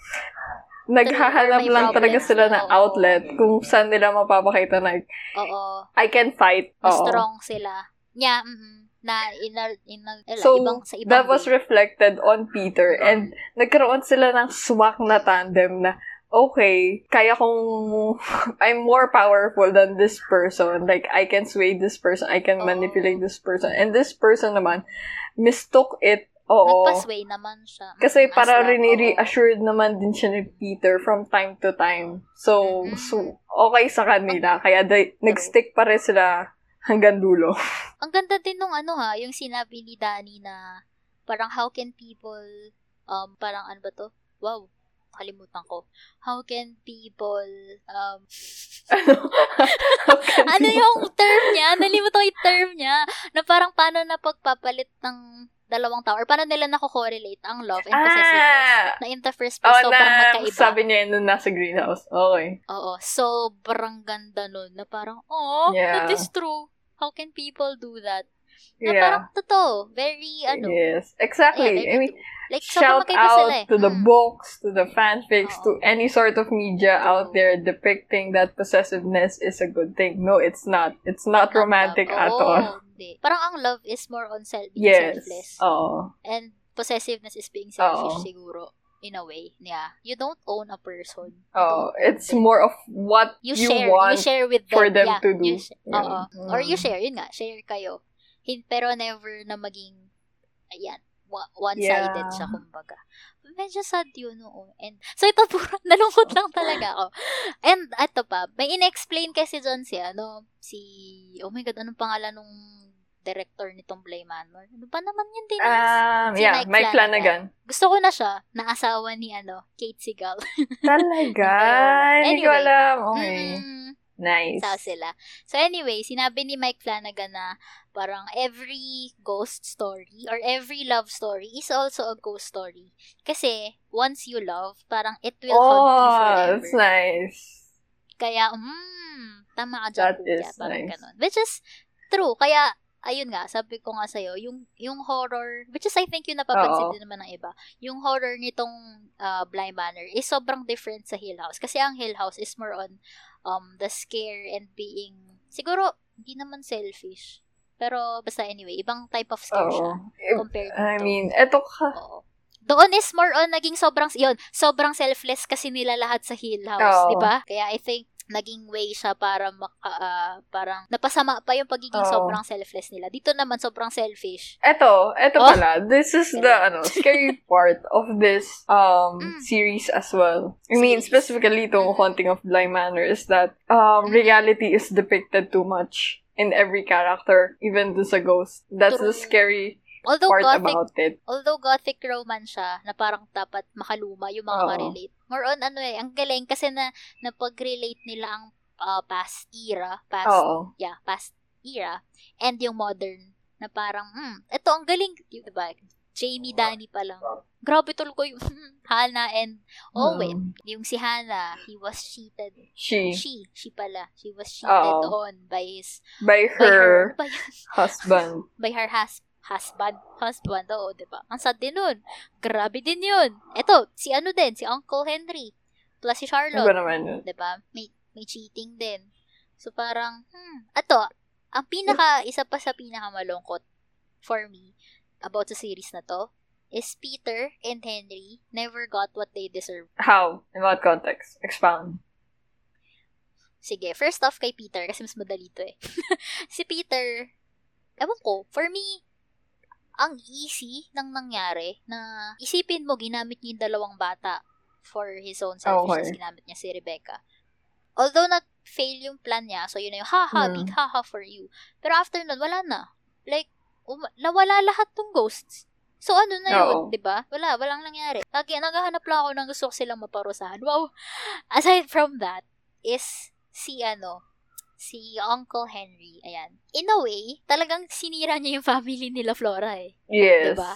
[SPEAKER 1] Naghahanap lang talaga sila ng outlet kung saan nila mapapakita na,
[SPEAKER 2] Oo.
[SPEAKER 1] I can fight. Oo.
[SPEAKER 2] strong sila. Yeah, mm na ina, ina, ila,
[SPEAKER 1] So,
[SPEAKER 2] ibang, sa ibang
[SPEAKER 1] that was
[SPEAKER 2] way.
[SPEAKER 1] reflected on Peter and nagkaroon sila ng swak na tandem na okay, kaya kong I'm more powerful than this person. Like, I can sway this person. I can
[SPEAKER 2] Oo.
[SPEAKER 1] manipulate this person. And this person naman, mistook it. Oo.
[SPEAKER 2] Nagpasway naman siya.
[SPEAKER 1] Kasi para
[SPEAKER 2] as lang, oo.
[SPEAKER 1] rini-assured naman din siya ni Peter from time to time. So,
[SPEAKER 2] Mhm.
[SPEAKER 1] so okay sa kanila. Kaya they, nag-stick pa rin sila hanggang dulo.
[SPEAKER 2] Ang ganda din nung ano ha, yung sinabi ni Danny na parang how can people, um, parang ano ba to? Wow, kalimutan ko. How can people, um, ano yung term niya? Nalimutan ko yung term niya. Na parang paano na pagpapalit ng dalawang tao or paano nila nako-correlate ang love and possessiveness.
[SPEAKER 1] Ah!
[SPEAKER 2] Na in the first place,
[SPEAKER 1] Oh,
[SPEAKER 2] sobrang
[SPEAKER 1] na
[SPEAKER 2] magkaiba.
[SPEAKER 1] sabi niya yun nung nasa greenhouse. Okay.
[SPEAKER 2] Oo, sobrang ganda nun. Na parang, oh,
[SPEAKER 1] Yeah.
[SPEAKER 2] that is true. How can people do that? Na
[SPEAKER 1] Yeah.
[SPEAKER 2] parang totoo. Very, ano.
[SPEAKER 1] Yes. Exactly.
[SPEAKER 2] yeah,
[SPEAKER 1] I mean.
[SPEAKER 2] Like,
[SPEAKER 1] shout out
[SPEAKER 2] sila eh.
[SPEAKER 1] to the
[SPEAKER 2] Mm.
[SPEAKER 1] books, to the fanfics,
[SPEAKER 2] Oo.
[SPEAKER 1] to any sort of media
[SPEAKER 2] True.
[SPEAKER 1] out there depicting that possessiveness is a good thing. No, it's not. It's not
[SPEAKER 2] Not
[SPEAKER 1] romantic
[SPEAKER 2] love.
[SPEAKER 1] at
[SPEAKER 2] Oo,
[SPEAKER 1] all.
[SPEAKER 2] Hindi. Parang ang love is more on self,
[SPEAKER 1] Yes.
[SPEAKER 2] selfless.
[SPEAKER 1] Oo.
[SPEAKER 2] And possessiveness is being selfish
[SPEAKER 1] Oo.
[SPEAKER 2] siguro. In a way. Yeah. You don't own a person. Own
[SPEAKER 1] It's
[SPEAKER 2] them.
[SPEAKER 1] more of what
[SPEAKER 2] you,
[SPEAKER 1] you,
[SPEAKER 2] share.
[SPEAKER 1] want
[SPEAKER 2] you share with them.
[SPEAKER 1] for them
[SPEAKER 2] yeah,
[SPEAKER 1] to do.
[SPEAKER 2] You sh-
[SPEAKER 1] Yeah.
[SPEAKER 2] Oo. Or you
[SPEAKER 1] Mm.
[SPEAKER 2] share. Yun nga. Share kayo. Pero never na maging, ayan, one-sided
[SPEAKER 1] Yeah.
[SPEAKER 2] siya, kumbaga. Medyo sad yun, oo. And, so ito puro, nalungkot lang talaga ako. And, ito pa, may in-explain kasi dyan si, ano, si, oh my God, anong pangalan nung director nitong Blay Manor? Ano ba naman yun din?
[SPEAKER 1] Um,
[SPEAKER 2] Si
[SPEAKER 1] yeah,
[SPEAKER 2] Mike
[SPEAKER 1] Mike Flanagan.
[SPEAKER 2] Gusto ko na siya, na asawa ni, ano, Kate Seagal.
[SPEAKER 1] Talaga? Hindi ko
[SPEAKER 2] Anyway.
[SPEAKER 1] alam. Okay.
[SPEAKER 2] Mm.
[SPEAKER 1] Nice.
[SPEAKER 2] Sa sila. So anyway, sinabi ni Mike Flanagan na parang every ghost story or every love story is also a ghost story. Kasi once you love, parang it will haunt you
[SPEAKER 1] Oh,
[SPEAKER 2] forever.
[SPEAKER 1] that's nice.
[SPEAKER 2] Kaya, mm, tama ka dyan,
[SPEAKER 1] That
[SPEAKER 2] kuya.
[SPEAKER 1] is
[SPEAKER 2] Parang
[SPEAKER 1] nice.
[SPEAKER 2] ganun. Which is true. Kaya, ayun nga, sabi ko nga sa'yo, yung, yung horror, which is I think yung napapansin
[SPEAKER 1] Oo.
[SPEAKER 2] din naman ng iba, yung horror nitong uh, Bly Manor is sobrang different sa Hill House. Kasi ang Hill House is more on um, the scare and being, siguro, hindi naman selfish. Pero, basta anyway, ibang type of scare siya
[SPEAKER 1] Oo. If-
[SPEAKER 2] compared
[SPEAKER 1] I
[SPEAKER 2] to,
[SPEAKER 1] mean, eto ka.
[SPEAKER 2] Oo. Doon is more on naging sobrang, yun, sobrang selfless kasi nila lahat sa Hill House,
[SPEAKER 1] Oo.
[SPEAKER 2] di ba? Kaya I think, naging way siya para maka, ah, parang napasama pa yung pagiging
[SPEAKER 1] Oo.
[SPEAKER 2] sobrang selfless nila. Dito naman sobrang selfish.
[SPEAKER 1] Eto, eto
[SPEAKER 2] Oh.
[SPEAKER 1] pala. This is the ano, scary part of this um
[SPEAKER 2] Mm.
[SPEAKER 1] series as well. I mean,
[SPEAKER 2] Series.
[SPEAKER 1] specifically itong
[SPEAKER 2] Mm.
[SPEAKER 1] Haunting of Bly Manor is that um
[SPEAKER 2] Mm.
[SPEAKER 1] reality is depicted too much in every character, even dun sa ghost. That's the
[SPEAKER 2] True.
[SPEAKER 1] scary
[SPEAKER 2] Although
[SPEAKER 1] part
[SPEAKER 2] gothic,
[SPEAKER 1] about it.
[SPEAKER 2] although gothic romance siya, na parang dapat makaluma yung mga
[SPEAKER 1] Oo.
[SPEAKER 2] relate. More on ano eh, ang galing kasi na napag-relate nila ang ah, past era, past
[SPEAKER 1] Oo.
[SPEAKER 2] yeah, past era, and yung modern, na parang, hmm, ito ang galing, di ba? Jamie Danny pa lang. Grabe tuloy ko yung Hannah and Owen.
[SPEAKER 1] Mm.
[SPEAKER 2] Yung si Hannah, he was cheated.
[SPEAKER 1] She,
[SPEAKER 2] She, she pala. She was cheated
[SPEAKER 1] Oo.
[SPEAKER 2] on by his,
[SPEAKER 1] by
[SPEAKER 2] by her,
[SPEAKER 1] her
[SPEAKER 2] ba yun?
[SPEAKER 1] husband.
[SPEAKER 2] by her has, husband. Husband, oo, di ba? Ang sad din nun. Grabe din yun. Eto, si ano din, si Uncle Henry. Plus si
[SPEAKER 1] ba
[SPEAKER 2] Charlotte.
[SPEAKER 1] naman yun?
[SPEAKER 2] 'di ba? May may cheating din. So parang hmm, ato, ang pinaka isa pa sa pinaka malungkot for me about sa series na to is Peter and Henry never got what they deserve.
[SPEAKER 1] How? In what context? Expound.
[SPEAKER 2] Sige, first off kay Peter, kasi mas madali to eh. si Peter, ewan ko, for me, ang easy nang nangyari na isipin mo, ginamit niya yung dalawang bata for his own selfishness.
[SPEAKER 1] Okay.
[SPEAKER 2] Ginamit niya si Rebecca. Although nag-fail yung plan niya, so yun na yung haha,
[SPEAKER 1] Hmm.
[SPEAKER 2] big haha for you. Pero after nun, wala na. Like, um, nawala lahat tong ghosts. So ano na yun. 'di ba? Wala, walang nangyari. Lagi naghahanap lang ako ng gusto ko silang maparusahan. Wow. Aside from that is si ano, si Uncle Henry. Ayan. In a way, talagang sinira niya yung family nila Flora eh.
[SPEAKER 1] Yes.
[SPEAKER 2] Diba?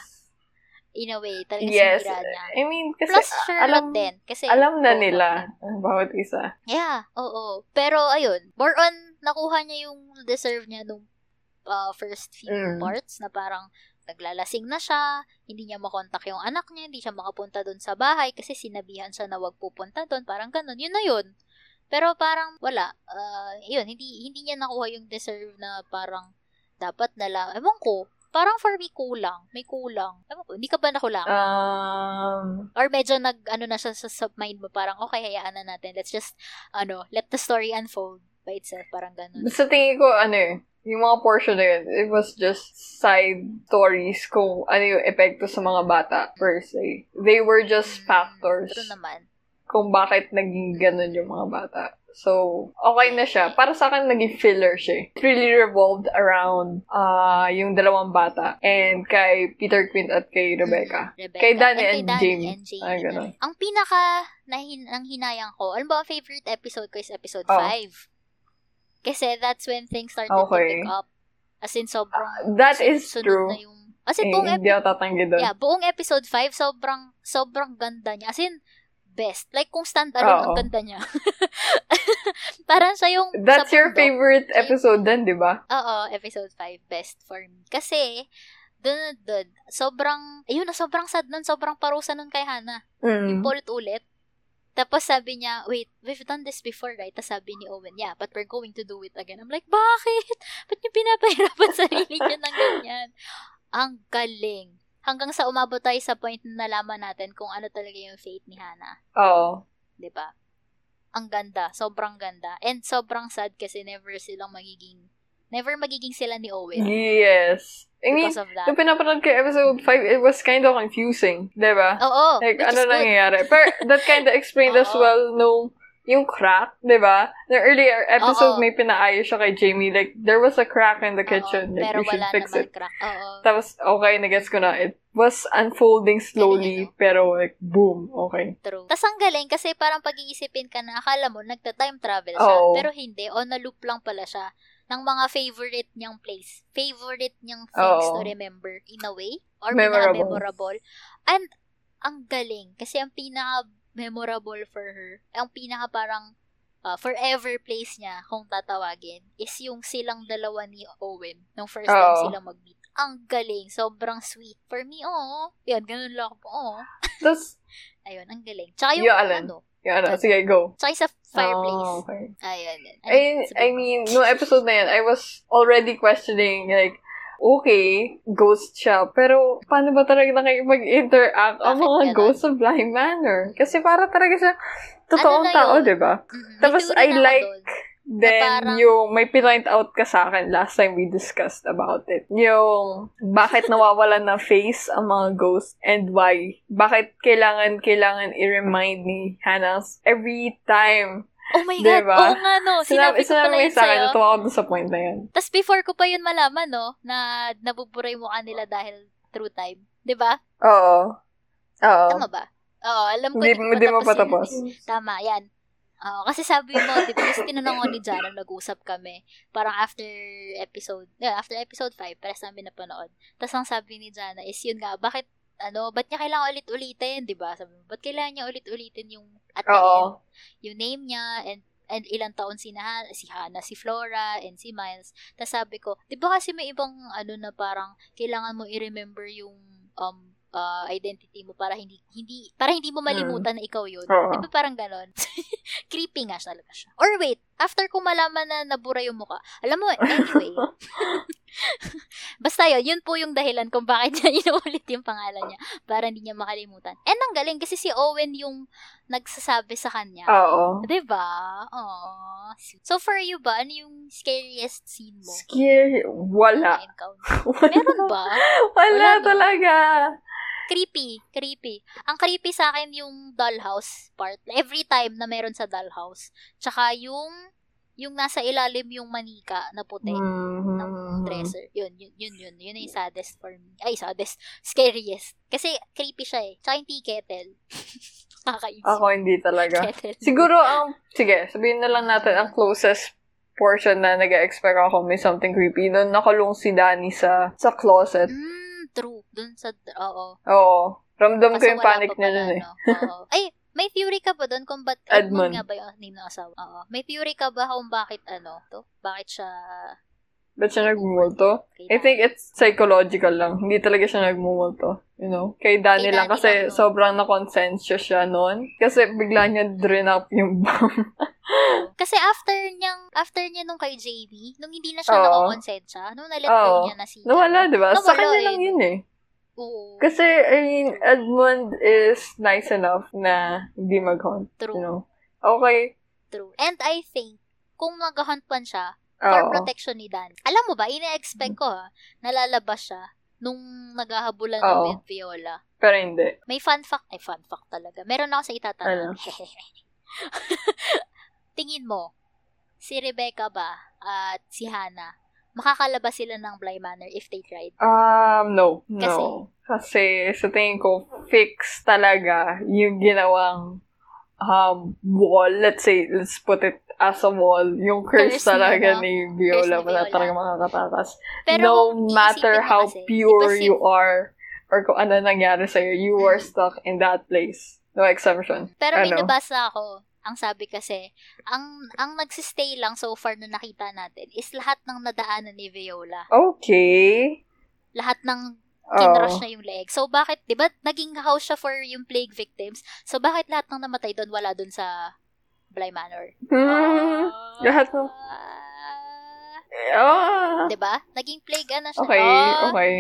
[SPEAKER 2] In a way, talagang
[SPEAKER 1] Yes.
[SPEAKER 2] sinira niya.
[SPEAKER 1] I mean, kasi
[SPEAKER 2] Plus Charlotte
[SPEAKER 1] alam,
[SPEAKER 2] din. Kasi
[SPEAKER 1] alam na nila ang bawat isa.
[SPEAKER 2] Yeah, oo. Pero ayun, more on nakuha niya yung deserve niya nung uh, first few
[SPEAKER 1] Mm.
[SPEAKER 2] parts na parang naglalasing na siya, hindi niya makontak yung anak niya, hindi siya makapunta doon sa bahay kasi sinabihan siya na wag pupunta doon, parang ganun. Yun na yun. Pero parang wala. Uh, yun, hindi, hindi niya nakuha yung deserve na parang dapat na lang. Ewan ko, parang for me kulang. May kulang. Ewan ko, hindi ka ba nakulang?
[SPEAKER 1] Um,
[SPEAKER 2] Or medyo nag, ano na siya sa sub-mind mo, parang, okay, hayaan na natin. Let's just, ano, let the story unfold by itself. Parang ganun.
[SPEAKER 1] sa tingin ko, ano eh, yung mga portion na yun, it was just side stories kung ano yung epekto sa mga bata per se. They were just
[SPEAKER 2] Mm,
[SPEAKER 1] factors
[SPEAKER 2] True naman.
[SPEAKER 1] Kung bakit naging ganun yung mga bata. So, okay na siya. Para sa akin, naging filler siya. eh. It really revolved around ah yung dalawang bata and kay Peter Quint at kay Rebecca.
[SPEAKER 2] Mm, Rebecca.
[SPEAKER 1] Kay Danny
[SPEAKER 2] kay
[SPEAKER 1] and
[SPEAKER 2] Danny
[SPEAKER 1] Jamie.
[SPEAKER 2] and Jamie
[SPEAKER 1] Ay,
[SPEAKER 2] na
[SPEAKER 1] ganun.
[SPEAKER 2] Ang pinaka nahin, ang hinayang ko, alam ba ang favorite episode ko is episode
[SPEAKER 1] Oh.
[SPEAKER 2] 5. Kasi that's when things started
[SPEAKER 1] Okay.
[SPEAKER 2] to pick up. As in, sobrang
[SPEAKER 1] That
[SPEAKER 2] sun-
[SPEAKER 1] is true.
[SPEAKER 2] na yung... As in,
[SPEAKER 1] Eh,
[SPEAKER 2] buong,
[SPEAKER 1] hindi
[SPEAKER 2] epi-
[SPEAKER 1] ako tatanggi doon.
[SPEAKER 2] yeah, buong episode 5, sobrang, sobrang ganda niya. As in, best. Like, kung stand-alone, ang ganda niya. Parang siya yung...
[SPEAKER 1] That's your
[SPEAKER 2] bundok.
[SPEAKER 1] favorite episode din, di ba?
[SPEAKER 2] Oo, episode 5, best for me. Kasi, dun, dun, sobrang, ayun na, sobrang sad nun, sobrang parusa nun kay Hannah.
[SPEAKER 1] Mm.
[SPEAKER 2] Paulit-ulit. Tapos sabi niya, wait, we've done this before, right? Tapos sabi ni Owen, yeah, but we're going to do it again. I'm like, bakit? Ba't niyo pinapahirapan sarili niyo ng ganyan? Ang galing. Hanggang sa umabot tayo sa point na nalaman natin kung ano talaga yung fate ni Hannah.
[SPEAKER 1] Oo.
[SPEAKER 2] 'di ba? Ang ganda, sobrang ganda. And sobrang sad kasi never silang magiging never magiging sila ni Owen
[SPEAKER 1] Yes. I mean,
[SPEAKER 2] because of that.
[SPEAKER 1] nung pinapanood ko episode 5, it was kind of confusing, di ba?
[SPEAKER 2] Oo,
[SPEAKER 1] Like,
[SPEAKER 2] which
[SPEAKER 1] ano nangyayari? Pero that kind of explained as well nung yung crack, di ba? The earlier episode,
[SPEAKER 2] Oo.
[SPEAKER 1] may pinaayos siya kay Jamie. Like, there was a crack in the
[SPEAKER 2] Oo,
[SPEAKER 1] kitchen. Like,
[SPEAKER 2] pero
[SPEAKER 1] you should
[SPEAKER 2] wala
[SPEAKER 1] fix
[SPEAKER 2] naman
[SPEAKER 1] it.
[SPEAKER 2] crack. Oo.
[SPEAKER 1] Tapos, okay, nagets ko na. It was unfolding slowly, pero like, boom, okay.
[SPEAKER 2] True. Tapos ang galing kasi parang pag-iisipin ka na akala mo nagta-time travel siya.
[SPEAKER 1] Oo.
[SPEAKER 2] Pero hindi. On a loop lang pala siya ng mga favorite niyang place. Favorite niyang things
[SPEAKER 1] Oo.
[SPEAKER 2] to remember in a way. Or
[SPEAKER 1] Memorable.
[SPEAKER 2] memorable. And ang galing. Kasi ang pinaka-memorable for her, ang pinaka parang uh, forever place niya kung tatawagin is yung silang dalawa ni Owen nung first time
[SPEAKER 1] Oo.
[SPEAKER 2] sila mag-meet. Ang galing. Sobrang sweet. For me, oh. Yan, ganun lang ako. Oh.
[SPEAKER 1] Tapos,
[SPEAKER 2] Ayun, ang galing. Tsaka yung,
[SPEAKER 1] Yung alin?
[SPEAKER 2] ano,
[SPEAKER 1] yung ano, sige, go.
[SPEAKER 2] tsaka sa fireplace.
[SPEAKER 1] Oh, okay.
[SPEAKER 2] Ayun, yun.
[SPEAKER 1] I, I mean, no episode na yan, I was already questioning, like, okay, ghost siya, pero paano ba talaga nakikipag-interact ang
[SPEAKER 2] Bakit
[SPEAKER 1] mga
[SPEAKER 2] ganun?
[SPEAKER 1] ghosts sa Blind Manor? Kasi para talaga siya totoong
[SPEAKER 2] Ano
[SPEAKER 1] tao, di ba?
[SPEAKER 2] Mm-mm. May
[SPEAKER 1] Tapos, I like
[SPEAKER 2] doon.
[SPEAKER 1] Then,
[SPEAKER 2] parang-
[SPEAKER 1] yung may pinoint out ka sa akin last time we discussed about it. Yung, bakit nawawalan na face ang mga ghosts and why. Bakit kailangan, kailangan i-remind ni Hannah every time.
[SPEAKER 2] Oh my God,
[SPEAKER 1] Diba?
[SPEAKER 2] oo nga no. Sinabi, ko
[SPEAKER 1] sinabi
[SPEAKER 2] pala
[SPEAKER 1] mo
[SPEAKER 2] yun sa'yo.
[SPEAKER 1] natuwa ako sa point na yun.
[SPEAKER 2] Tapos before ko pa yun malaman, no, na nabuburay mo kanila dahil through time. 'Di ba?
[SPEAKER 1] Oo. Oo.
[SPEAKER 2] Tama ba? Oo, alam ko
[SPEAKER 1] Hindi,
[SPEAKER 2] ko
[SPEAKER 1] hindi mo
[SPEAKER 2] patapos
[SPEAKER 1] patapos.
[SPEAKER 2] yun. Tama, yan. Oo, kasi sabi mo, di ba, kasi tinanong ko ni Jana, nag-usap kami. Parang after episode, yeah, after episode 5, pares namin napanood. Tapos ang sabi ni Jana is, yun nga, bakit, ano, ba't niya kailangan ulit-ulitin, di ba? Sabi mo, ba't kailangan niya ulit-ulitin yung, at the end,
[SPEAKER 1] Oo.
[SPEAKER 2] yung name niya, and and ilang taon si, na, si Hannah, si Flora, and si Miles. Tapos sabi ko, di ba kasi may ibang, ano na parang, kailangan mo i-remember yung, um, uh, identity mo para hindi hindi para hindi mo malimutan na ikaw yun.
[SPEAKER 1] Oo.
[SPEAKER 2] Di ba parang ganon? Creepy nga talaga siya. Or wait, after ko malaman na nabura yung mukha, alam mo, anyway, basta yun, yun po yung dahilan kung bakit niya inuulit yung pangalan niya para hindi niya makalimutan. And ang galing kasi si Owen yung nagsasabi sa kanya.
[SPEAKER 1] Oo.
[SPEAKER 2] Diba? Aww. So for you ba, ano yung scariest scene mo?
[SPEAKER 1] Scary. Wala.
[SPEAKER 2] Meron ba?
[SPEAKER 1] Wala,
[SPEAKER 2] Wala, no?
[SPEAKER 1] talaga.
[SPEAKER 2] Creepy. Creepy. Ang creepy sa akin yung dollhouse part. Every time na meron sa dollhouse. Tsaka yung yung nasa ilalim yung manika na puti
[SPEAKER 1] Mhm.
[SPEAKER 2] ng dresser. Yun, yun, yun, yun. Yun yung saddest for me. Ay, saddest. Scariest. Kasi creepy siya eh. Tsaka yung tea kettle.
[SPEAKER 1] Ako hindi talaga.
[SPEAKER 2] Kettle.
[SPEAKER 1] Siguro ang, sige, sabihin na lang natin ang closest portion na nag-expect ako may something creepy. Noon nakulong si Danny sa sa closet.
[SPEAKER 2] Mm, true. Dun sa, oo.
[SPEAKER 1] Oo. Ramdam ko
[SPEAKER 2] Kaso
[SPEAKER 1] yung
[SPEAKER 2] wala
[SPEAKER 1] panic
[SPEAKER 2] pa
[SPEAKER 1] niya nun eh.
[SPEAKER 2] no? Ay, may theory ka ba doon kung ba't
[SPEAKER 1] Edmund.
[SPEAKER 2] Edmund nga ba yung name ng asawa? Oo. May theory ka ba kung bakit ano to? Bakit siya
[SPEAKER 1] Ba't siya nagmumulto? I think it's psychological lang. Hindi talaga siya nagmumulto. You know? Kay Danny
[SPEAKER 2] Kay
[SPEAKER 1] lang
[SPEAKER 2] Danny
[SPEAKER 1] kasi
[SPEAKER 2] lang,
[SPEAKER 1] sobrang na-consensya siya noon. Kasi bigla niya drain up yung bomb.
[SPEAKER 2] Kasi after niyang after niya nung kay JB, nung hindi na siya
[SPEAKER 1] Oo.
[SPEAKER 2] nakakonsensya, nung na-let go
[SPEAKER 1] Oo.
[SPEAKER 2] niya na si
[SPEAKER 1] Nawala, di ba? Sa
[SPEAKER 2] Nawala
[SPEAKER 1] kanya
[SPEAKER 2] eh.
[SPEAKER 1] lang yun eh.
[SPEAKER 2] Oo.
[SPEAKER 1] Kasi, I mean, Edmund is nice enough na hindi mag-hunt.
[SPEAKER 2] True.
[SPEAKER 1] You know? Okay.
[SPEAKER 2] True. And I think kung mag-hunt man siya for
[SPEAKER 1] Oo.
[SPEAKER 2] protection ni Dan. Alam mo ba, ine-expect ko ha, nalalabas siya nung naghahabulan
[SPEAKER 1] Oo.
[SPEAKER 2] ng with Viola.
[SPEAKER 1] Pero hindi.
[SPEAKER 2] May fun fact, ay fun fact talaga. Meron ako sa itatanong.
[SPEAKER 1] Ano?
[SPEAKER 2] Tingin mo, si Rebecca ba at si Hannah, makakalabas sila ng Bly Manor if they tried?
[SPEAKER 1] Um, no. No.
[SPEAKER 2] Kasi?
[SPEAKER 1] Kasi, sa tingin ko, fix talaga yung ginawang um, wall. Let's say, let's put it as a wall. Yung curse,
[SPEAKER 2] Curse
[SPEAKER 1] talaga ni Viola. Wala talaga makakatakas.
[SPEAKER 2] Pero
[SPEAKER 1] no matter how
[SPEAKER 2] kasi,
[SPEAKER 1] pure
[SPEAKER 2] si-
[SPEAKER 1] you are or kung ano nangyari sa'yo, you were
[SPEAKER 2] Mm.
[SPEAKER 1] stuck in that place. No exception.
[SPEAKER 2] Pero may
[SPEAKER 1] Ano?
[SPEAKER 2] nabasa ako, ang sabi kasi, ang ang nagsistay lang so far na nakita natin is lahat ng nadaanan ni Viola.
[SPEAKER 1] Okay.
[SPEAKER 2] Lahat ng
[SPEAKER 1] Oh.
[SPEAKER 2] kinrush na yung leg. So bakit, 'di ba, naging house siya for yung plague victims. So bakit lahat ng namatay doon wala doon sa Bly Manor?
[SPEAKER 1] Hmm. lahat ng- Ah.
[SPEAKER 2] 'Di ba? Naging plague ano siya.
[SPEAKER 1] Okay,
[SPEAKER 2] Oh.
[SPEAKER 1] okay.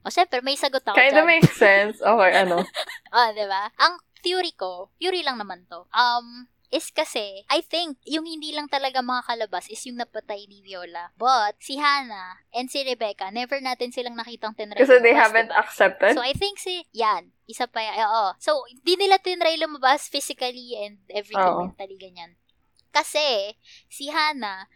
[SPEAKER 2] O, syempre, may sagot ako
[SPEAKER 1] Kinda
[SPEAKER 2] dyan.
[SPEAKER 1] makes sense. Okay, ano?
[SPEAKER 2] Ah, 'di ba? Ang theory ko, theory lang naman to. Um is kasi, I think, yung hindi lang talaga makakalabas is yung napatay ni Viola. But, si Hannah and si Rebecca, never natin silang nakitang tinry
[SPEAKER 1] Kasi they haven't
[SPEAKER 2] diba?
[SPEAKER 1] accepted.
[SPEAKER 2] So, I think si, yan, isa pa yan, oo. So, di nila tinry lumabas physically and everything,
[SPEAKER 1] Oo.
[SPEAKER 2] mentally, ganyan. Kasi, si Hannah,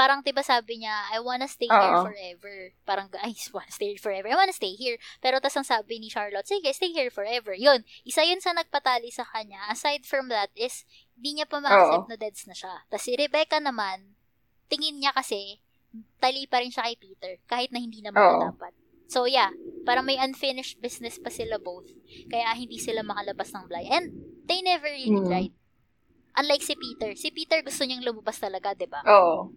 [SPEAKER 2] parang diba sabi niya, I wanna stay here
[SPEAKER 1] Oo.
[SPEAKER 2] forever. Parang, I wanna stay here forever. I wanna stay here. Pero tas ang sabi ni Charlotte, sige, stay here forever. Yun, isa yun sa nagpatali sa kanya. Aside from that is, di niya pa ma-accept na deads na siya. Tas si Rebecca naman, tingin niya kasi, tali pa rin siya kay Peter, kahit na hindi naman na dapat. So yeah, parang may unfinished business pa sila both. Kaya hindi sila makalabas ng Bly. And they never really
[SPEAKER 1] Mm.
[SPEAKER 2] tried. Unlike si Peter. Si Peter gusto niyang lumabas talaga, 'di ba?
[SPEAKER 1] Oo.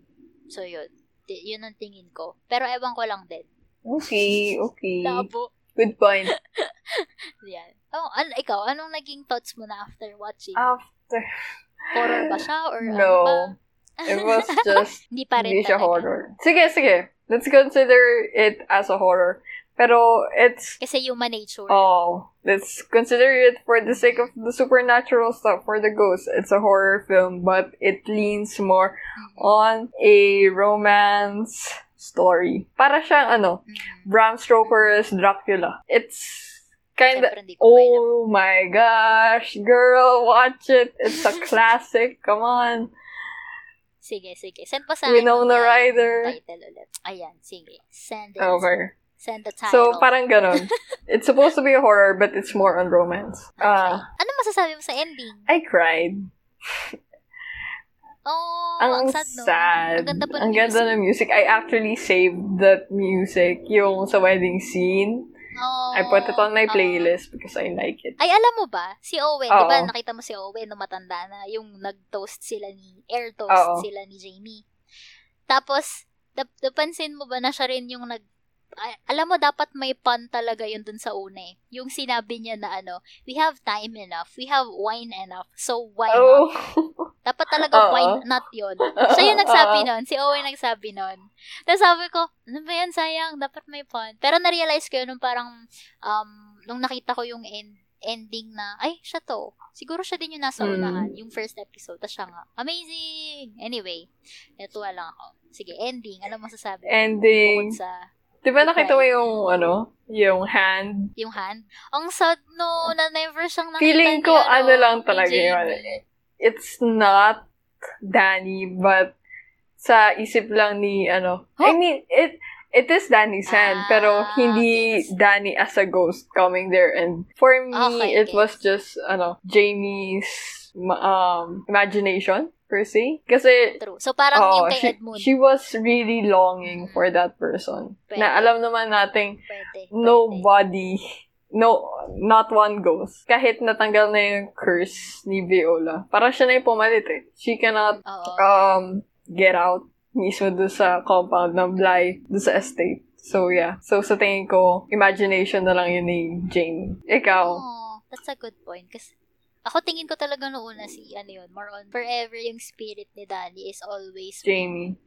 [SPEAKER 2] So yun. Yun ang tingin ko. Pero ewan ko lang din.
[SPEAKER 1] Okay, okay.
[SPEAKER 2] Labo.
[SPEAKER 1] Good point.
[SPEAKER 2] Yan. Oh, an- ikaw, anong naging thoughts mo na after watching?
[SPEAKER 1] After,
[SPEAKER 2] Horror ba siya? Or ano
[SPEAKER 1] no.
[SPEAKER 2] ba?
[SPEAKER 1] It was just,
[SPEAKER 2] Hindi pa rin
[SPEAKER 1] hindi siya horror. Sige, sige. Let's consider it as a horror. Pero it's,
[SPEAKER 2] Kasi human nature.
[SPEAKER 1] oh, let's consider it for the sake of the supernatural stuff, for the ghosts. It's a horror film, but it leans more
[SPEAKER 2] Mhm.
[SPEAKER 1] on a romance story. Para siyang, ano,
[SPEAKER 2] Mhm.
[SPEAKER 1] Bram Stoker's Dracula. It's kind of,
[SPEAKER 2] Siyempre, hindi ko pa alam.
[SPEAKER 1] oh my gosh, girl, watch it. It's a classic. Come on.
[SPEAKER 2] Sige, sige. Send pa sa.
[SPEAKER 1] Winona Ryder.
[SPEAKER 2] Title ulit. Ayan, sige. Send it.
[SPEAKER 1] Okay.
[SPEAKER 2] Send the title.
[SPEAKER 1] So, parang ganon. It's supposed to be a horror, but it's more on romance.
[SPEAKER 2] Okay.
[SPEAKER 1] Ah,
[SPEAKER 2] ano masasabi mo sa ending?
[SPEAKER 1] I cried.
[SPEAKER 2] Oh, ang,
[SPEAKER 1] Ang
[SPEAKER 2] sad, no?
[SPEAKER 1] sad.
[SPEAKER 2] Ang ganda pa ng
[SPEAKER 1] ganda
[SPEAKER 2] music.
[SPEAKER 1] ng music. I actually saved that music, yung sa wedding scene.
[SPEAKER 2] Oh,
[SPEAKER 1] I put it on my
[SPEAKER 2] oh.
[SPEAKER 1] playlist because I like it.
[SPEAKER 2] Ay, alam mo ba, si Owen, di ba, nakita mo si Owen nung matanda na, yung nag-toast sila ni, air toast
[SPEAKER 1] Oo.
[SPEAKER 2] sila ni Jamie. Tapos, nap- napansin mo ba na siya rin yung nag alam mo, dapat may pun talaga yun dun sa una eh. Yung sinabi niya na ano, we have time enough, we have wine enough, so why
[SPEAKER 1] Oh.
[SPEAKER 2] not? Dapat talaga
[SPEAKER 1] Oo.
[SPEAKER 2] why not yun. Siya yung nagsabi nun, si Owen nagsabi nun. Tapos sabi ko, ano ba yan, sayang, dapat may pun. Pero na-realize ko yun nung parang, um, nung nakita ko yung end, ending na, ay, siya to. Siguro siya din yung nasa
[SPEAKER 1] Mm.
[SPEAKER 2] unahan, yung first episode. Tapos siya nga, amazing! Anyway, natuwa lang ako. Sige, ending. Ano masasabi?
[SPEAKER 1] Ending.
[SPEAKER 2] Bukod sa
[SPEAKER 1] Di ba nakita mo yung, ano, yung hand?
[SPEAKER 2] yung hand. Ang sad no, na never siyang nakita
[SPEAKER 1] Feeling ko, ano lang
[SPEAKER 2] ni
[SPEAKER 1] talaga
[SPEAKER 2] Jamie.
[SPEAKER 1] yun. It's not Danny, but sa isip lang ni, ano, I
[SPEAKER 2] Huh?
[SPEAKER 1] mean, it, it is Danny's hand,
[SPEAKER 2] Ah,
[SPEAKER 1] pero hindi
[SPEAKER 2] gets.
[SPEAKER 1] Danny as a ghost coming there. And for me,
[SPEAKER 2] Okay,
[SPEAKER 1] it was just, ano, Jamie's um, imagination, per se. Kasi,
[SPEAKER 2] True. So, parang
[SPEAKER 1] Oo,
[SPEAKER 2] yung kay
[SPEAKER 1] she,
[SPEAKER 2] Edmund.
[SPEAKER 1] she was really longing for that person.
[SPEAKER 2] Pwede.
[SPEAKER 1] Na alam naman nating
[SPEAKER 2] pwede, pwede.
[SPEAKER 1] nobody, no, not one ghost. Kahit natanggal na yung curse ni Viola, parang siya na yung pumalit eh. She cannot
[SPEAKER 2] Oo.
[SPEAKER 1] um, get out mismo doon sa compound ng Bly, doon sa estate. So, yeah. So, sa tingin ko, imagination na lang yun ni Jane. Ikaw.
[SPEAKER 2] Oh, that's a good point. Kasi, ako tingin ko talaga noong una si, ano yun, more on, forever yung spirit ni Danny is always
[SPEAKER 1] Jamie.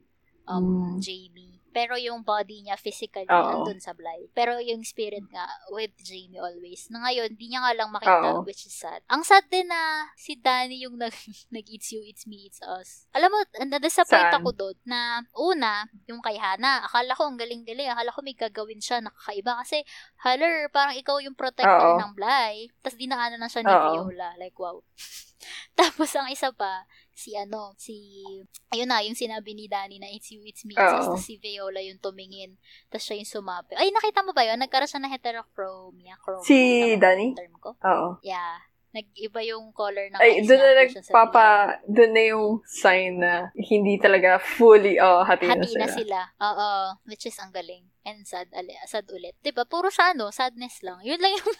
[SPEAKER 2] um,
[SPEAKER 1] Mm.
[SPEAKER 2] Jamie. Pero yung body niya physically
[SPEAKER 1] Oo.
[SPEAKER 2] andun sa Bly. Pero yung spirit nga with Jamie always. Na ngayon, di niya nga lang makita,
[SPEAKER 1] Oo.
[SPEAKER 2] which is sad. Ang sad din na si Danny yung nag, nag-eats you, it's me, it's us. Alam mo, na-disappoint
[SPEAKER 1] Saan?
[SPEAKER 2] ako doon na una, yung kay Hana, akala ko ang galing-galing. Akala ko may gagawin siya nakakaiba. Kasi, haler, parang ikaw yung protector
[SPEAKER 1] Oo.
[SPEAKER 2] ng Bly. Tapos dinaanan na siya ni
[SPEAKER 1] Oo.
[SPEAKER 2] Viola. Like, wow. Tapos ang isa pa, si ano, si, ayun na, yung sinabi ni Danny na it's you, it's me, it's us. Si Viola yung tumingin. Tapos siya yung sumapi. Ay, nakita mo ba yun? Nagkaroon siya ng heterochromia. Chromia,
[SPEAKER 1] Si Danny?
[SPEAKER 2] term ko?
[SPEAKER 1] Oo.
[SPEAKER 2] Yeah. Nag-iba yung color ng
[SPEAKER 1] Ay, doon na nagpapa, doon na yung sign na hindi talaga fully, oh, hati,
[SPEAKER 2] Hati
[SPEAKER 1] na
[SPEAKER 2] na
[SPEAKER 1] sila.
[SPEAKER 2] sila. Oo. Which is ang galing. And sad, ali- sad ulit. Diba? Puro siya, ano, sadness lang. Yun lang yung,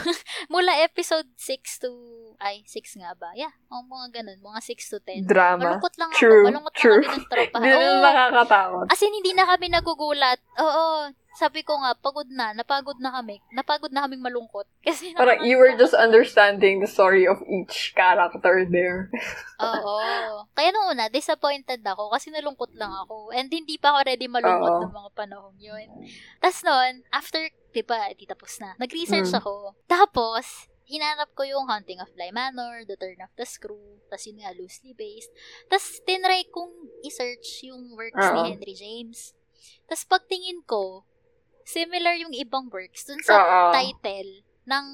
[SPEAKER 2] mula episode 6 to, ay, 6 nga ba? Yeah. O, mga ganun. Mga 6 to 10.
[SPEAKER 1] Drama.
[SPEAKER 2] Malungkot lang
[SPEAKER 1] True,
[SPEAKER 2] ako. Malungkot
[SPEAKER 1] true.
[SPEAKER 2] lang kami ng tropa.
[SPEAKER 1] Hindi
[SPEAKER 2] Oo.
[SPEAKER 1] nakakatakot.
[SPEAKER 2] As in, hindi na kami nagugulat. Oo. Sabi ko nga, pagod na. Napagod na kami. Napagod na kaming malungkot. Kasi
[SPEAKER 1] Parang you were just understanding the story of each character there.
[SPEAKER 2] Oo. Kaya nung una, disappointed ako kasi nalungkot lang ako. And hindi pa ako ready malungkot ng mga panahon yun. Tapos noon, after, di ba, di tapos na. Nag-research
[SPEAKER 1] Mm.
[SPEAKER 2] ako. Tapos, hinanap ko yung Haunting of Bly Manor, The Turn of the Screw, tapos yun nga, loosely based. Tapos, tinry kong i-search yung works ni
[SPEAKER 1] Oo.
[SPEAKER 2] Henry James. Tapos, pagtingin ko, similar yung ibang works dun sa
[SPEAKER 1] Oo.
[SPEAKER 2] title ng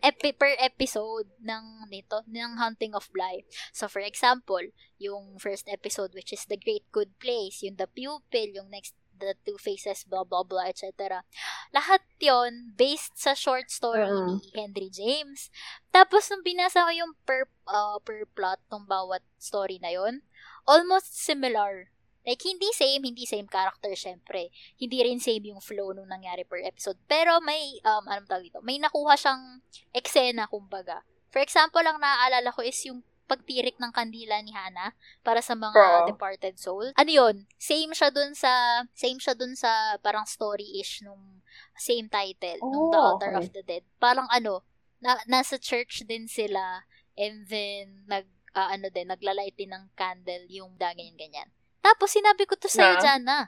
[SPEAKER 2] epi- per episode ng nito ng Hunting of Bly. So for example, yung first episode which is The Great Good Place, yung The Pupil, yung next The Two Faces, blah blah blah, etc. Lahat yon based sa short story
[SPEAKER 1] Oo.
[SPEAKER 2] ni Henry James. Tapos nung binasa ko yung per uh, per plot ng bawat story na yon, almost similar. Like, hindi same, hindi same character, syempre. Hindi rin same yung flow nung nangyari per episode. Pero may, um, anong tawag dito? May nakuha siyang eksena, kumbaga. For example, lang naaalala ko is yung pagtirik ng kandila ni Hana para sa mga
[SPEAKER 1] Oo.
[SPEAKER 2] departed soul. Ano yun? Same siya dun sa, same siya dun sa parang story-ish nung same title, nung The
[SPEAKER 1] Oh,
[SPEAKER 2] Altar
[SPEAKER 1] okay.
[SPEAKER 2] of the Dead. Parang ano, na, nasa church din sila and then nag, ah, ano din, naglalight din ng candle yung da, ganyan-ganyan. Tapos, sinabi ko to sa'yo,
[SPEAKER 1] Na?
[SPEAKER 2] Jana.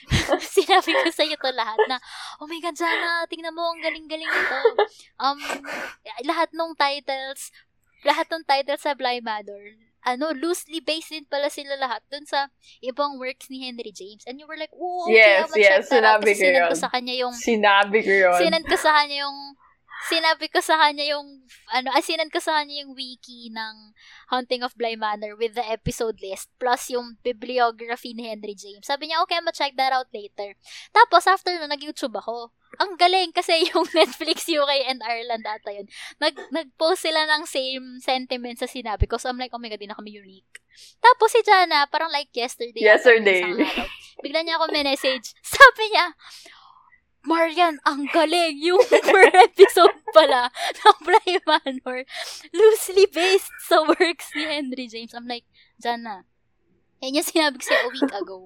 [SPEAKER 2] sinabi ko sa'yo to lahat na, oh my God, Jana, tingnan mo, ang galing-galing ito. Um, lahat ng titles, lahat ng titles sa Bly Manor, ano, loosely based din pala sila lahat dun sa ibang works ni Henry James. And you were like, oh, okay,
[SPEAKER 1] Yes, yes, sinabi ko yun.
[SPEAKER 2] sa kanya yung
[SPEAKER 1] Sinabi ko yun.
[SPEAKER 2] sinend ko sa kanya yung sinabi ko sa kanya yung ano, ah, sinend ko sa kanya yung wiki ng Haunting of Bly Manor with the episode list plus yung bibliography ni Henry James. Sabi niya, okay, I'm check that out later. Tapos, after na, nag-YouTube ako. Ang galing kasi yung Netflix UK and Ireland ata yun. Nag, nag-post sila ng same sentiments sa sinabi ko. So, I'm like, oh my God, di na kami unique. Tapos si Jana, parang like yesterday.
[SPEAKER 1] Yesterday.
[SPEAKER 2] Bigla niya ako message. Sabi niya, Marian, ang galing! Yung per episode pala ng Bly Manor, loosely based sa works ni Henry James. I'm like, Jana, yan yung sinabi ko sa'yo a week ago.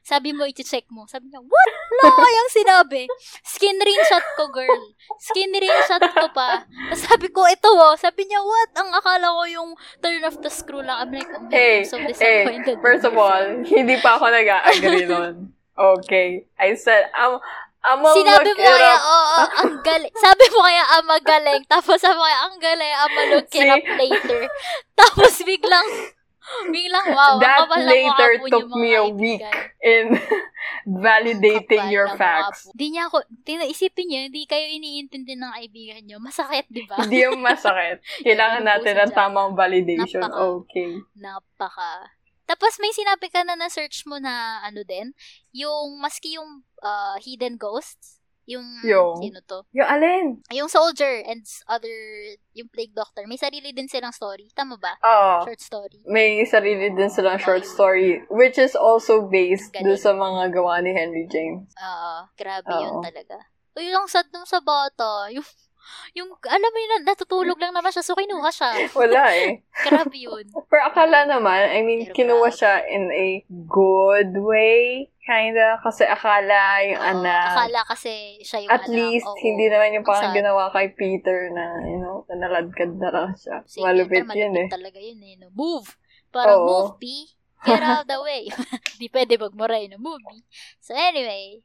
[SPEAKER 2] Sabi mo, i-check mo. Sabi niya, what? Wala kayang sinabi. Screenshot ko, girl. Screenshot ko pa. Tapos sabi ko, ito oh. Sabi niya, what? Ang akala ko yung turn of the screw lang. I'm like, oh,
[SPEAKER 1] Hey,
[SPEAKER 2] I'm so
[SPEAKER 1] hey,
[SPEAKER 2] disappointed.
[SPEAKER 1] first of all, hindi pa ako nag-agree nun. Okay. I said, I'm, I'm a
[SPEAKER 2] Sinabi mo kaya,
[SPEAKER 1] up.
[SPEAKER 2] oo, ang galing. Sabi mo kaya, ang magaling. Tapos sabi mo kaya, ang galing, I'm a look it
[SPEAKER 1] See?
[SPEAKER 2] up later. Tapos biglang, biglang, wow,
[SPEAKER 1] That later took me a week in validating
[SPEAKER 2] Kapal
[SPEAKER 1] your facts.
[SPEAKER 2] mukha po. Di niya ako, tina, isipin niyo, hindi kayo iniintindi ng kaibigan niyo. Masakit, di ba?
[SPEAKER 1] Hindi yung masakit. Kailangan natin ng tamang validation.
[SPEAKER 2] Napaka-
[SPEAKER 1] Okay.
[SPEAKER 2] Napaka. Tapos may sinabi ka na na-search mo na ano din, yung maski yung uh, hidden ghosts, yung
[SPEAKER 1] Yung?
[SPEAKER 2] sino to?
[SPEAKER 1] Yung alin?
[SPEAKER 2] Yung soldier and other yung plague doctor, may sarili din silang story. Tama ba?
[SPEAKER 1] Oo.
[SPEAKER 2] Short story.
[SPEAKER 1] May sarili din silang short story, which is also based doon sa mga gawa ni Henry James.
[SPEAKER 2] Ah, grabe yun
[SPEAKER 1] Oo.
[SPEAKER 2] talaga. Uy, yung sad nung sa bata, yung yung alam mo yun, natutulog lang naman siya, so kinuha siya.
[SPEAKER 1] Wala eh.
[SPEAKER 2] Grabe yun.
[SPEAKER 1] Pero akala naman, I mean,
[SPEAKER 2] Pero
[SPEAKER 1] kinuha
[SPEAKER 2] grabe.
[SPEAKER 1] siya in a good way, kinda. Kasi akala yung
[SPEAKER 2] Oo,
[SPEAKER 1] anak.
[SPEAKER 2] akala kasi siya yung
[SPEAKER 1] At
[SPEAKER 2] anak.
[SPEAKER 1] least,
[SPEAKER 2] Oo.
[SPEAKER 1] hindi naman yung
[SPEAKER 2] Ang
[SPEAKER 1] parang ginawa kay Peter na, you know, naladkad na lang siya.
[SPEAKER 2] Si
[SPEAKER 1] Malupit
[SPEAKER 2] Peter,
[SPEAKER 1] yun eh.
[SPEAKER 2] malupit talaga yun eh. No? Move! Parang
[SPEAKER 1] Oo.
[SPEAKER 2] move, P. Get out of the way. Di pwede magmuray na movie. So anyway,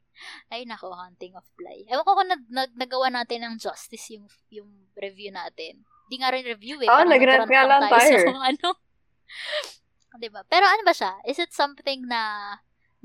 [SPEAKER 2] ay nako, Hunting of Bly. Ewan ko kung nag, nag, nagawa natin ng justice yung, yung review natin. Di nga rin review eh.
[SPEAKER 1] Oo,
[SPEAKER 2] Parang
[SPEAKER 1] nag-rant nga lang
[SPEAKER 2] tayo sa
[SPEAKER 1] tayo.
[SPEAKER 2] kung ano. diba? Pero ano ba siya? Is it something na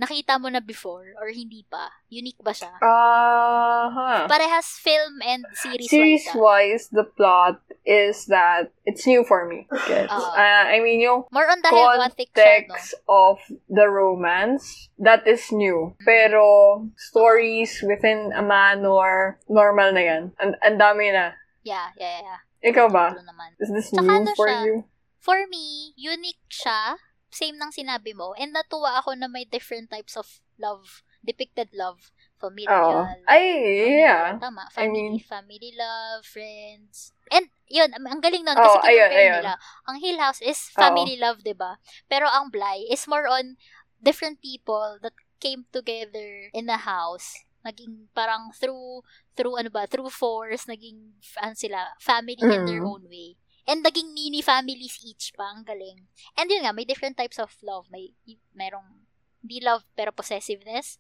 [SPEAKER 2] nakita mo na before or hindi pa? Unique ba siya?
[SPEAKER 1] Ah, huh.
[SPEAKER 2] Parehas film and series wise.
[SPEAKER 1] Series-wise, the plot is that it's new for me. Gets?
[SPEAKER 2] Oo.
[SPEAKER 1] Uh, I mean, yung
[SPEAKER 2] More on dahil gothic siya, no?
[SPEAKER 1] context of the romance, that is new. Pero, stories within a manor, normal na yan. Ang ang dami na.
[SPEAKER 2] Yeah, yeah, yeah.
[SPEAKER 1] Ikaw ba? Is this
[SPEAKER 2] Tsaka
[SPEAKER 1] new
[SPEAKER 2] ano
[SPEAKER 1] for
[SPEAKER 2] siya?
[SPEAKER 1] you?
[SPEAKER 2] For me, unique siya. Same ng sinabi mo. And natuwa ako na may different types of love. Depicted love. Familial.
[SPEAKER 1] Ay,
[SPEAKER 2] familial,
[SPEAKER 1] yeah.
[SPEAKER 2] Tama.
[SPEAKER 1] I
[SPEAKER 2] Family,
[SPEAKER 1] mean-
[SPEAKER 2] family love, friends. And, yun, ang galing nun. Kasi
[SPEAKER 1] ayun,
[SPEAKER 2] kinupare
[SPEAKER 1] ayun.
[SPEAKER 2] nila. Ang Hill House is family love, 'di ba Pero ang Bly is more on different people that came together in a house. Naging parang through, through ano ba, through force, naging, ano sila, family in their
[SPEAKER 1] Mm.
[SPEAKER 2] own way. And naging mini families each pa, ang galing. And yun nga, may different types of love. May, merong, hindi love, pero possessiveness.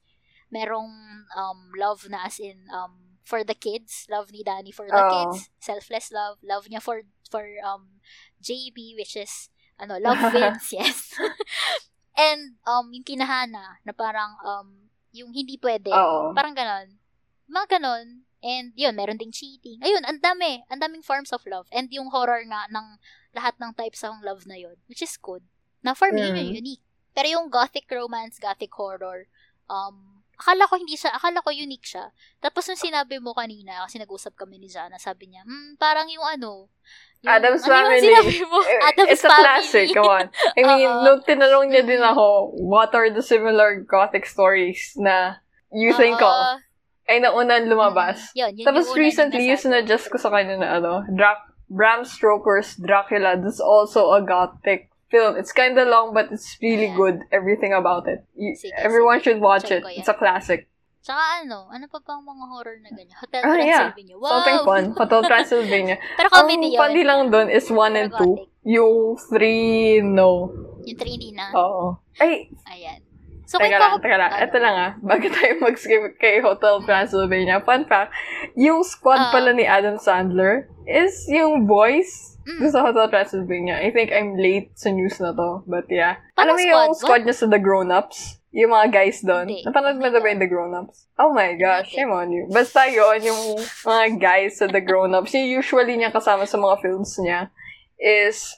[SPEAKER 2] Merong um, love na as in, um, for the kids. Love ni Danny for the
[SPEAKER 1] Oo.
[SPEAKER 2] kids. Selfless love. Love niya for, for um, JB, which is, ano, love Vince, yes. And, um, yung kinahana, na parang, um, yung hindi pwede.
[SPEAKER 1] Oo.
[SPEAKER 2] Parang ganon. Mga ganon. And yun, meron ding cheating. Ayun, ang dami. Ang daming forms of love. And yung horror nga ng lahat ng types ng love na yun. Which is good. Na for me,
[SPEAKER 1] Mm.
[SPEAKER 2] yun, unique. Pero yung gothic romance, gothic horror, um, akala ko hindi siya, akala ko unique siya. Tapos nung sinabi mo kanina, kasi nag-usap kami ni Jana, sabi niya, hmm, parang yung ano, yung,
[SPEAKER 1] Adam's
[SPEAKER 2] ano
[SPEAKER 1] Family.
[SPEAKER 2] sinabi mo? Adam's
[SPEAKER 1] It's a
[SPEAKER 2] Family.
[SPEAKER 1] classic, come on. I mean,
[SPEAKER 2] Oo.
[SPEAKER 1] nung tinanong niya din ako, what are the similar gothic stories na you think
[SPEAKER 2] Oo.
[SPEAKER 1] of? Ay naunang lumabas.
[SPEAKER 2] Mm, Yun, yun
[SPEAKER 1] Tapos
[SPEAKER 2] yung
[SPEAKER 1] recently, yung sinadjust ko sa kanya na ano, Dra- Bram Stoker's Dracula. That's also a gothic film. It's kind of long, but it's really
[SPEAKER 2] Ayan.
[SPEAKER 1] good. Everything about it. You-
[SPEAKER 2] Sige,
[SPEAKER 1] everyone
[SPEAKER 2] sige.
[SPEAKER 1] should watch it.
[SPEAKER 2] Check yan.
[SPEAKER 1] It's a classic.
[SPEAKER 2] Tsaka ano, ano pa bang mga horror na ganyan? Hotel
[SPEAKER 1] Ah, yeah.
[SPEAKER 2] Transylvania. Wow!
[SPEAKER 1] Something fun. Hotel Transylvania.
[SPEAKER 2] Pero
[SPEAKER 1] Ang
[SPEAKER 2] comedy yun.
[SPEAKER 1] funny lang dun is 1 and 2.
[SPEAKER 2] Gothic.
[SPEAKER 1] Yung 3, no.
[SPEAKER 2] Yung 3D na.
[SPEAKER 1] Oo. Ay,
[SPEAKER 2] Ayan. So,
[SPEAKER 1] teka lang, teka lang. Ito lang ah. Bago tayo mag-skip kay Hotel Transylvania. Fun fact, yung squad
[SPEAKER 2] Ah.
[SPEAKER 1] pala ni Adam Sandler is yung boys
[SPEAKER 2] Mm.
[SPEAKER 1] sa Hotel Transylvania. I think I'm late sa news na to. But yeah.
[SPEAKER 2] Paano
[SPEAKER 1] Alam mo yung
[SPEAKER 2] squad?
[SPEAKER 1] niya sa The Grown-Ups? Yung mga guys doon.
[SPEAKER 2] Hindi.
[SPEAKER 1] Napanood mo na ba yung The Grown-Ups? Oh my gosh, shame on you. Basta yun, yung mga guys sa The Grown-Ups, yung usually niya kasama sa mga films niya is,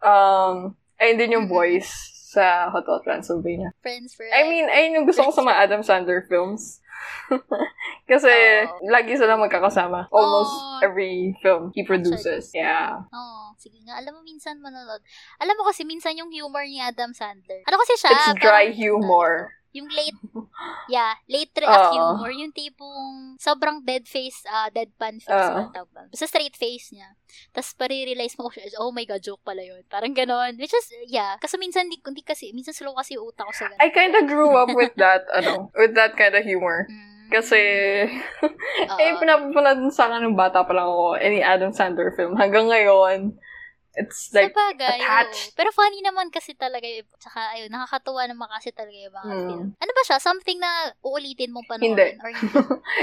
[SPEAKER 1] um, ayun din yung boys sa Hotel Transylvania.
[SPEAKER 2] Friends for
[SPEAKER 1] I mean, ayun yung gusto ko sa mga Adam Sandler films. Kasi,
[SPEAKER 2] Oo.
[SPEAKER 1] lagi sila magkakasama. Almost
[SPEAKER 2] Oo.
[SPEAKER 1] every film he produces. Yeah.
[SPEAKER 2] Oo, sige nga. Alam mo, minsan manonood. Alam mo kasi, minsan yung humor ni Adam Sandler. Ano kasi siya?
[SPEAKER 1] It's dry humor.
[SPEAKER 2] Yung late, yeah, late re- at
[SPEAKER 1] Oo.
[SPEAKER 2] humor. Yung tipong sobrang dead face, uh, deadpan face. Uh, tawag ba? Basta straight face niya. Tapos pare-realize mo, oh my God, joke pala yun. Parang ganon. Which is, yeah. Kasi minsan, di, hindi kasi, minsan slow kasi yung utak ko sa ganon.
[SPEAKER 1] I kind of grew up with that, ano, with that kind of humor.
[SPEAKER 2] Mm.
[SPEAKER 1] Kasi,
[SPEAKER 2] Oo.
[SPEAKER 1] eh, pinapapanood sa akin nung bata pa lang ako, any Adam Sandler film. Hanggang ngayon, it's like,
[SPEAKER 2] sa bagay,
[SPEAKER 1] attached.
[SPEAKER 2] oo. Pero funny naman kasi talaga, yun. tsaka ayun, nakakatuwa naman kasi talaga yung mga
[SPEAKER 1] Hmm.
[SPEAKER 2] film. Ano ba siya? Something na uulitin mong panoorin?
[SPEAKER 1] Hindi.
[SPEAKER 2] Or hindi?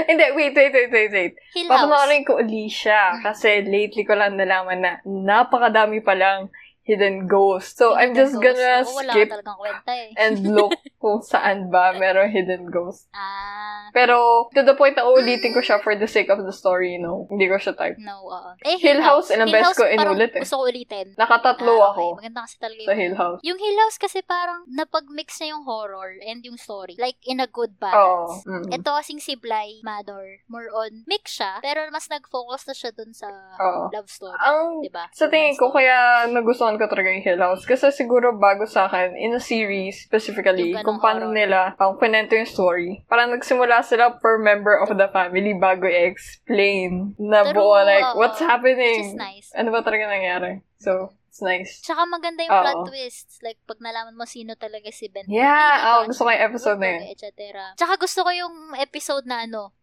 [SPEAKER 1] hindi, wait, wait, wait, wait, wait.
[SPEAKER 2] Hill House.
[SPEAKER 1] Papanoorin ko uli siya.
[SPEAKER 2] Mm.
[SPEAKER 1] Kasi lately ko lang nalaman na napakadami palang hidden ghosts. So, I'm
[SPEAKER 2] Hidden
[SPEAKER 1] just
[SPEAKER 2] ghost.
[SPEAKER 1] gonna
[SPEAKER 2] Oo,
[SPEAKER 1] skip
[SPEAKER 2] kwenta eh.
[SPEAKER 1] and look kung saan ba meron hidden ghosts.
[SPEAKER 2] ah,
[SPEAKER 1] Pero, to the point na uulitin ko siya for the sake of the story, no. Hindi ko siya type.
[SPEAKER 2] no, oo. Eh,
[SPEAKER 1] Hill House,
[SPEAKER 2] House,
[SPEAKER 1] ko
[SPEAKER 2] parang
[SPEAKER 1] inulit eh.
[SPEAKER 2] Gusto ko ulitin.
[SPEAKER 1] Nakatatlo
[SPEAKER 2] Ah,
[SPEAKER 1] ako
[SPEAKER 2] okay. Maganda kasi talaga
[SPEAKER 1] sa Hill House.
[SPEAKER 2] Yung Hill House kasi parang napag-mix na yung horror and yung story. Like, in a good
[SPEAKER 1] Oo.
[SPEAKER 2] balance.
[SPEAKER 1] Mm.
[SPEAKER 2] Ito kasing si Bly Manor, more on mix siya, pero mas nag-focus na siya dun sa
[SPEAKER 1] Oo.
[SPEAKER 2] love story.
[SPEAKER 1] Ang
[SPEAKER 2] diba?
[SPEAKER 1] Sa tingin ko, kaya nagustuhan ko talaga yung Hill House. Kasi siguro bago sa akin, in a series specifically, kung paano
[SPEAKER 2] horror.
[SPEAKER 1] nila ang kwento yung story. Parang nagsimula sila per member of the family bago i-explain na
[SPEAKER 2] True,
[SPEAKER 1] buo, like, what's
[SPEAKER 2] Which
[SPEAKER 1] happening?
[SPEAKER 2] is nice.
[SPEAKER 1] Ano ba talaga nangyari? So, it's nice.
[SPEAKER 2] Tsaka maganda yung
[SPEAKER 1] Oo.
[SPEAKER 2] plot twists. Like, pag nalaman mo sino talaga si Ben.
[SPEAKER 1] Yeah, oh, gusto ko yung episode na yun.
[SPEAKER 2] Et cetera. Tsaka gusto ko yung episode na ano,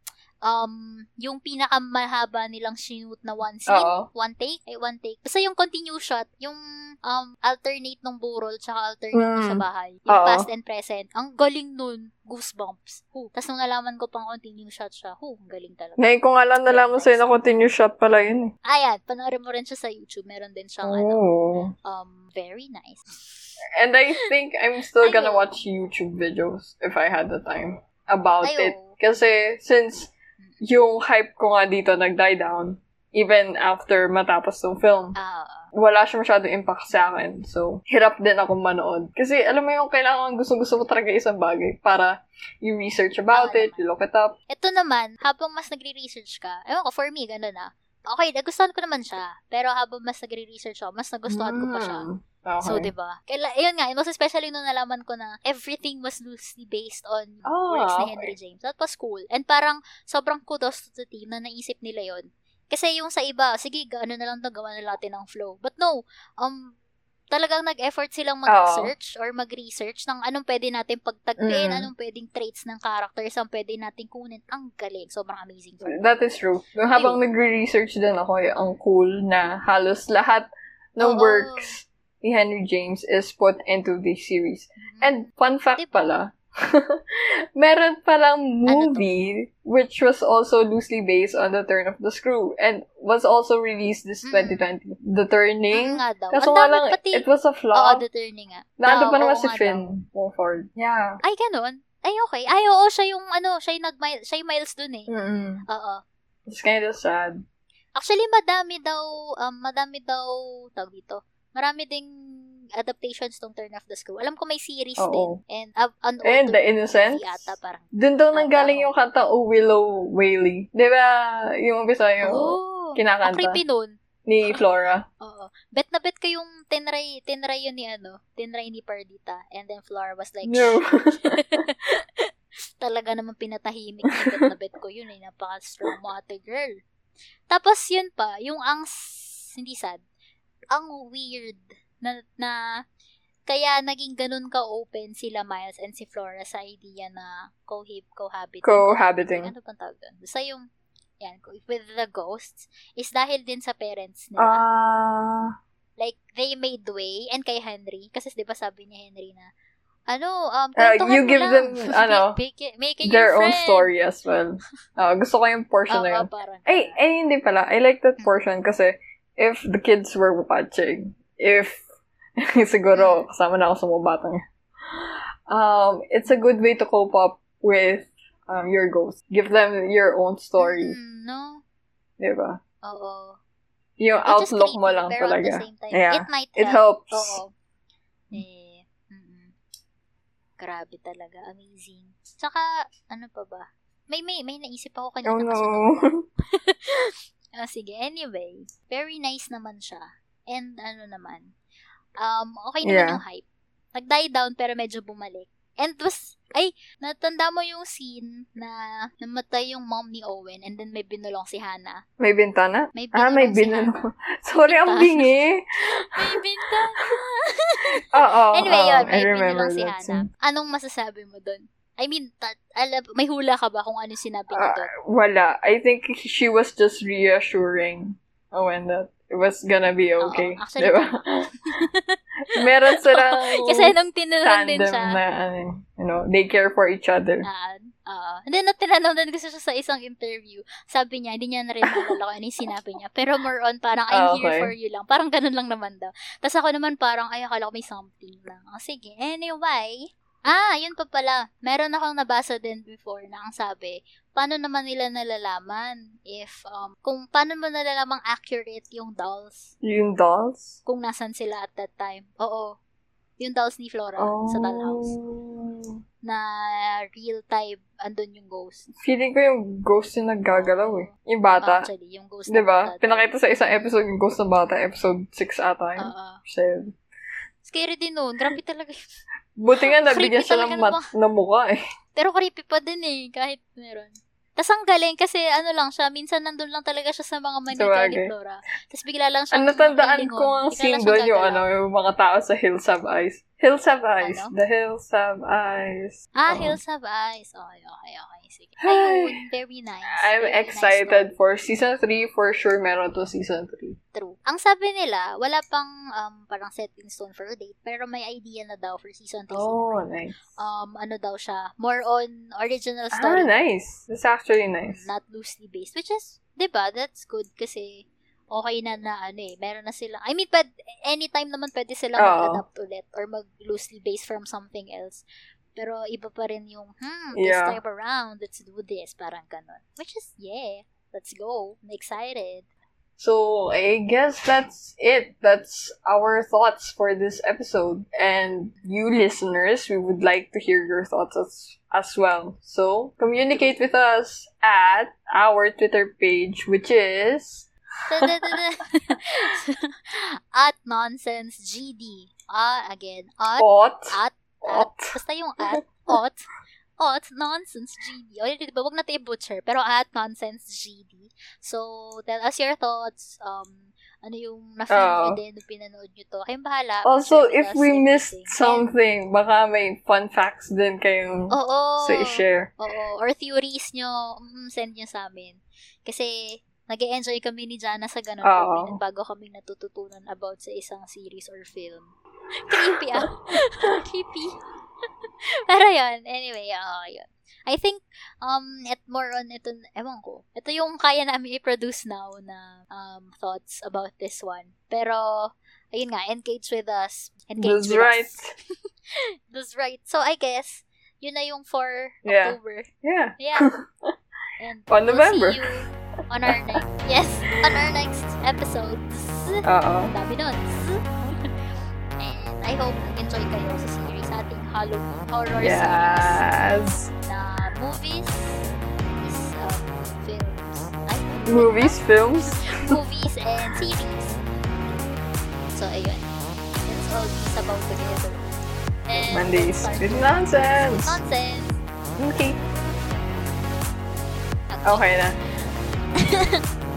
[SPEAKER 2] um, yung pinakamahaba nilang shoot na one scene,
[SPEAKER 1] Oo.
[SPEAKER 2] one take, eh, one take. Basta yung continue shot, yung um, alternate ng burol, tsaka alternate nung sa
[SPEAKER 1] Mm.
[SPEAKER 2] bahay. Yung
[SPEAKER 1] Oo.
[SPEAKER 2] past and present. Ang galing nun. Goosebumps. Hu. Tapos nung nalaman ko pang continue shot siya, hu, ang galing talaga.
[SPEAKER 1] Ngayon ko nga lang nalaman sa'yo na continue shot pala yun eh.
[SPEAKER 2] Ayan, panoorin mo rin siya sa YouTube. Meron din siyang ano,
[SPEAKER 1] Oh.
[SPEAKER 2] um, very nice.
[SPEAKER 1] And I think I'm still gonna watch YouTube videos if I had the time about
[SPEAKER 2] Ay,
[SPEAKER 1] it. Kasi since yung hype ko nga dito nag-die down, even after matapos ng film,
[SPEAKER 2] Ah,
[SPEAKER 1] wala siya masyadong impact sa akin. So, hirap din ako manood. Kasi alam mo yung kailangan gusto-gusto ko talaga isang bagay para you research about
[SPEAKER 2] Ah,
[SPEAKER 1] it, you look it up.
[SPEAKER 2] Ito naman, habang mas nagre-research ka, ewan ko, for me, gano'n na. Okay, nagustuhan ko naman siya. Pero habang mas nagre-research ako, mas nagustuhan ko pa siya.
[SPEAKER 1] Mm, Okay.
[SPEAKER 2] So, di ba? Kaila, yun nga, most especially nung nalaman ko na everything was loosely based on
[SPEAKER 1] Ah,
[SPEAKER 2] works ni
[SPEAKER 1] okay.
[SPEAKER 2] Henry James. That was cool. And parang sobrang kudos to the team na naisip nila yon Kasi yung sa iba, sige, ano na lang to, gawa na natin ng flow. But no, um, talagang nag-effort silang mag-search or mag-research ng anong pwede natin pagtagpiin,
[SPEAKER 1] Mm.
[SPEAKER 2] anong pwedeng traits ng characters, ang pwede natin kunin. Ang galing. Sobrang amazing.
[SPEAKER 1] That is true. Nung habang nagre-research din ako, eh, ang cool na halos lahat ng
[SPEAKER 2] Oo.
[SPEAKER 1] works ni Henry James is put into the series. And fun fact
[SPEAKER 2] Diba?
[SPEAKER 1] pala, meron palang
[SPEAKER 2] Ano
[SPEAKER 1] movie which was also loosely based on The Turn of the Screw and was also released this
[SPEAKER 2] Mm.
[SPEAKER 1] 2020. The Turning.
[SPEAKER 2] Daw.
[SPEAKER 1] Kaso nga lang,
[SPEAKER 2] pati.
[SPEAKER 1] it was a
[SPEAKER 2] Oo,
[SPEAKER 1] flop.
[SPEAKER 2] the turning nga.
[SPEAKER 1] Nandun
[SPEAKER 2] Oo,
[SPEAKER 1] pa naman
[SPEAKER 2] oo
[SPEAKER 1] si Finn. Wolford. Yeah.
[SPEAKER 2] Ay, ganun. Ay, okay. Ay, oo, siya yung, ano, siya yung nag siya yung Miles dun eh.
[SPEAKER 1] Mm-mm.
[SPEAKER 2] Oo.
[SPEAKER 1] It's kind of sad.
[SPEAKER 2] Actually, madami daw, um, madami daw, tawag dito, marami ding adaptations tong Turn of the Screw. Alam ko may series
[SPEAKER 1] Oo.
[SPEAKER 2] din. And, uh, an
[SPEAKER 1] And The Innocents.
[SPEAKER 2] movie ata, parang.
[SPEAKER 1] Dun daw nanggaling yung kanta Oh Willow Whaley. Di ba? Yung umpisa yung
[SPEAKER 2] Oh, ang
[SPEAKER 1] kinakanta
[SPEAKER 2] creepy nun.
[SPEAKER 1] ni Flora.
[SPEAKER 2] Oo. Bet na bet ko yung tinry, tinry yun ni ano, tinry ni Perdita. And then Flora was like,
[SPEAKER 1] No.
[SPEAKER 2] talaga naman pinatahimik niya. Bet na bet ko yun eh. Napaka-strong mo ate girl. Tapos yun pa, yung ang, hindi sad, ang weird na, na kaya naging ganun ka-open sila Miles and si Flora sa idea na cohab cohabiting.
[SPEAKER 1] Cohabiting.
[SPEAKER 2] Ano pang tawag doon? Basta yung, yan, with the ghosts, is dahil din sa parents nila.
[SPEAKER 1] Ah.
[SPEAKER 2] like, they made way, and kay Henry, kasi di ba sabi ni Henry na, ano, um,
[SPEAKER 1] Uh, you give
[SPEAKER 2] lang.
[SPEAKER 1] them, ano,
[SPEAKER 2] make, make
[SPEAKER 1] their
[SPEAKER 2] your
[SPEAKER 1] own
[SPEAKER 2] friend.
[SPEAKER 1] story as well. Ah, gusto ko yung portion
[SPEAKER 2] Oo,
[SPEAKER 1] na yun.
[SPEAKER 2] parang,
[SPEAKER 1] Ay, ay, hindi pala. I like that portion kasi if the kids were watching, if, siguro, kasama na ako sa mga batang. Um, it's a good way to cope up with um, your ghost. Give them your own story.
[SPEAKER 2] Mm, no?
[SPEAKER 1] Di ba?
[SPEAKER 2] Oo.
[SPEAKER 1] Yung
[SPEAKER 2] Which
[SPEAKER 1] outlook mo
[SPEAKER 2] creepy,
[SPEAKER 1] lang
[SPEAKER 2] pero
[SPEAKER 1] talaga.
[SPEAKER 2] at the same time,
[SPEAKER 1] Yeah.
[SPEAKER 2] it might
[SPEAKER 1] It
[SPEAKER 2] help.
[SPEAKER 1] helps.
[SPEAKER 2] Oo. Eh, mm Grabe talaga. Amazing. Tsaka, ano pa ba? May, may, may naisip ako kanina
[SPEAKER 1] Oh no.
[SPEAKER 2] Ah, sige, anyway. Very nice naman siya. And ano naman, um, okay naman
[SPEAKER 1] Yeah.
[SPEAKER 2] yung hype. Nag-die down pero medyo bumalik. And was, Ay, natanda mo yung scene na namatay yung mom ni Owen and then may binulong si Hannah.
[SPEAKER 1] May bintana?
[SPEAKER 2] May
[SPEAKER 1] Ah, may
[SPEAKER 2] si
[SPEAKER 1] binulong.
[SPEAKER 2] Hannah.
[SPEAKER 1] Sorry, ang bingi.
[SPEAKER 2] May bintana.
[SPEAKER 1] Oo.
[SPEAKER 2] anyway,
[SPEAKER 1] oo,
[SPEAKER 2] yun. May binulong si Hannah.
[SPEAKER 1] scene.
[SPEAKER 2] Anong masasabi mo dun? I mean, ta- alam, may hula ka ba kung ano sinabi niya doon?
[SPEAKER 1] wala. I think she was just reassuring Owen that it was gonna be
[SPEAKER 2] Oo,
[SPEAKER 1] okay.
[SPEAKER 2] actually,
[SPEAKER 1] diba? Meron silang
[SPEAKER 2] Kasi nung tinanong din siya,
[SPEAKER 1] na, ano, you know, they care for each other.
[SPEAKER 2] Ah. and then, nung tinanong din kasi siya sa isang interview, sabi niya, hindi niya na rin nalala kung ano yung sinabi niya. Pero more on, parang, I'm
[SPEAKER 1] Ah,
[SPEAKER 2] here
[SPEAKER 1] okay.
[SPEAKER 2] for you lang. Parang ganun lang naman daw. Tapos ako naman parang, ay, akala ko may something lang. Oh, sige, anyway. Ah, yun pa pala. Meron akong nabasa din before na ang sabi, paano naman nila nalalaman if, um, kung paano mo nalalamang accurate yung dolls
[SPEAKER 1] Yung dolls?
[SPEAKER 2] kung nasan sila at that time. Oo. Yung dolls ni Flora sa dollhouse.
[SPEAKER 1] Oh.
[SPEAKER 2] Na real type, andun yung ghost.
[SPEAKER 1] Feeling ko yung ghost yung naggagalaw eh. Yung bata.
[SPEAKER 2] Actually, yung ghost na
[SPEAKER 1] Diba?
[SPEAKER 2] bata.
[SPEAKER 1] Pinakita sa isang episode yung ghost ng bata. Episode 6 ata.
[SPEAKER 2] Oo. Scary din nun. Grabe talaga. yun.
[SPEAKER 1] Buti nga nabigyan siya ng mat na mukha eh.
[SPEAKER 2] Pero creepy pa din eh. Kahit meron. Tapos ang galing kasi ano lang siya, minsan nandun lang talaga siya sa mga
[SPEAKER 1] Sabagay.
[SPEAKER 2] ni Flora. Tapos bigla lang siya.
[SPEAKER 1] Ang natandaan ko ang scene doon yung ano, yung mga tao sa Hills Have Eyes. Hills Have Eyes.
[SPEAKER 2] Ano?
[SPEAKER 1] The Hills Have Eyes.
[SPEAKER 2] Ah,
[SPEAKER 1] Oo.
[SPEAKER 2] Hills Have Eyes. Okay, okay, okay.
[SPEAKER 1] Ay.
[SPEAKER 2] Ayun, very nice.
[SPEAKER 1] I'm
[SPEAKER 2] Very nice
[SPEAKER 1] excited
[SPEAKER 2] one.
[SPEAKER 1] for season 3. For sure, meron to season 3.
[SPEAKER 2] True. Ang sabi nila, wala pang um, parang setting stone for a date, pero may idea na daw for season 2.
[SPEAKER 1] Oh, nice.
[SPEAKER 2] Um, ano daw siya, more on original
[SPEAKER 1] Ah,
[SPEAKER 2] story.
[SPEAKER 1] nice. That's actually nice.
[SPEAKER 2] not loosely based. Which is, di ba, that's good kasi okay na na ano eh, meron na sila. I mean, pwede, anytime naman pwede sila mag-adapt ulit or mag-loosely based from something else. Pero iba pa rin yung, hmm, this
[SPEAKER 1] Yeah.
[SPEAKER 2] time around, let's do this. Parang ganun. Which is, yeah, let's go. I'm excited.
[SPEAKER 1] So, I guess that's it. That's our thoughts for this episode. And you listeners, we would like to hear your thoughts as, as well. So, communicate with us at our Twitter page, which is
[SPEAKER 2] at nonsense GD. Ah, again, at, at, at, basta yung at, ot, ot, nonsense GD. O, di ba, wag natin i-butcher, pero at nonsense GD. So, tell us your thoughts, um, ano yung na-feel nyo
[SPEAKER 1] Oo.
[SPEAKER 2] din nung pinanood nyo to. Kayong bahala.
[SPEAKER 1] Also,
[SPEAKER 2] share
[SPEAKER 1] if we missed
[SPEAKER 2] everything.
[SPEAKER 1] something, baka may fun facts din kayong
[SPEAKER 2] Oo.
[SPEAKER 1] sa i-share.
[SPEAKER 2] Oo. Or theories nyo, mm, send nyo sa amin. Kasi, nag enjoy kami ni Jana sa ganun kami bago kami natututunan about sa isang series or film. Creepy ah. Creepy. Pero yun, anyway, oo, yun. I think, um, at more on ito, ewan ko, ito yung kaya namin i-produce now na um, thoughts about this one. Pero, ayun nga, engage with us. Engage
[SPEAKER 1] That's
[SPEAKER 2] with
[SPEAKER 1] right.
[SPEAKER 2] us. That's right. So, I guess, yun na yung for
[SPEAKER 1] Yeah.
[SPEAKER 2] October.
[SPEAKER 1] Yeah.
[SPEAKER 2] Yeah. And
[SPEAKER 1] On
[SPEAKER 2] we'll
[SPEAKER 1] November.
[SPEAKER 2] see you on our next, yes, on our next episodes.
[SPEAKER 1] Oo.
[SPEAKER 2] Dami nun. I hope enjoy kayo sa series, sa ating Halloween horror series
[SPEAKER 1] Yes.
[SPEAKER 2] na movies, is, um, films, ay,
[SPEAKER 1] Movies, films.
[SPEAKER 2] movies and series. So, ayun. Let's all be sabaw together. And
[SPEAKER 1] Mondays with nonsense.
[SPEAKER 2] Nonsense.
[SPEAKER 1] Okay. Okay na.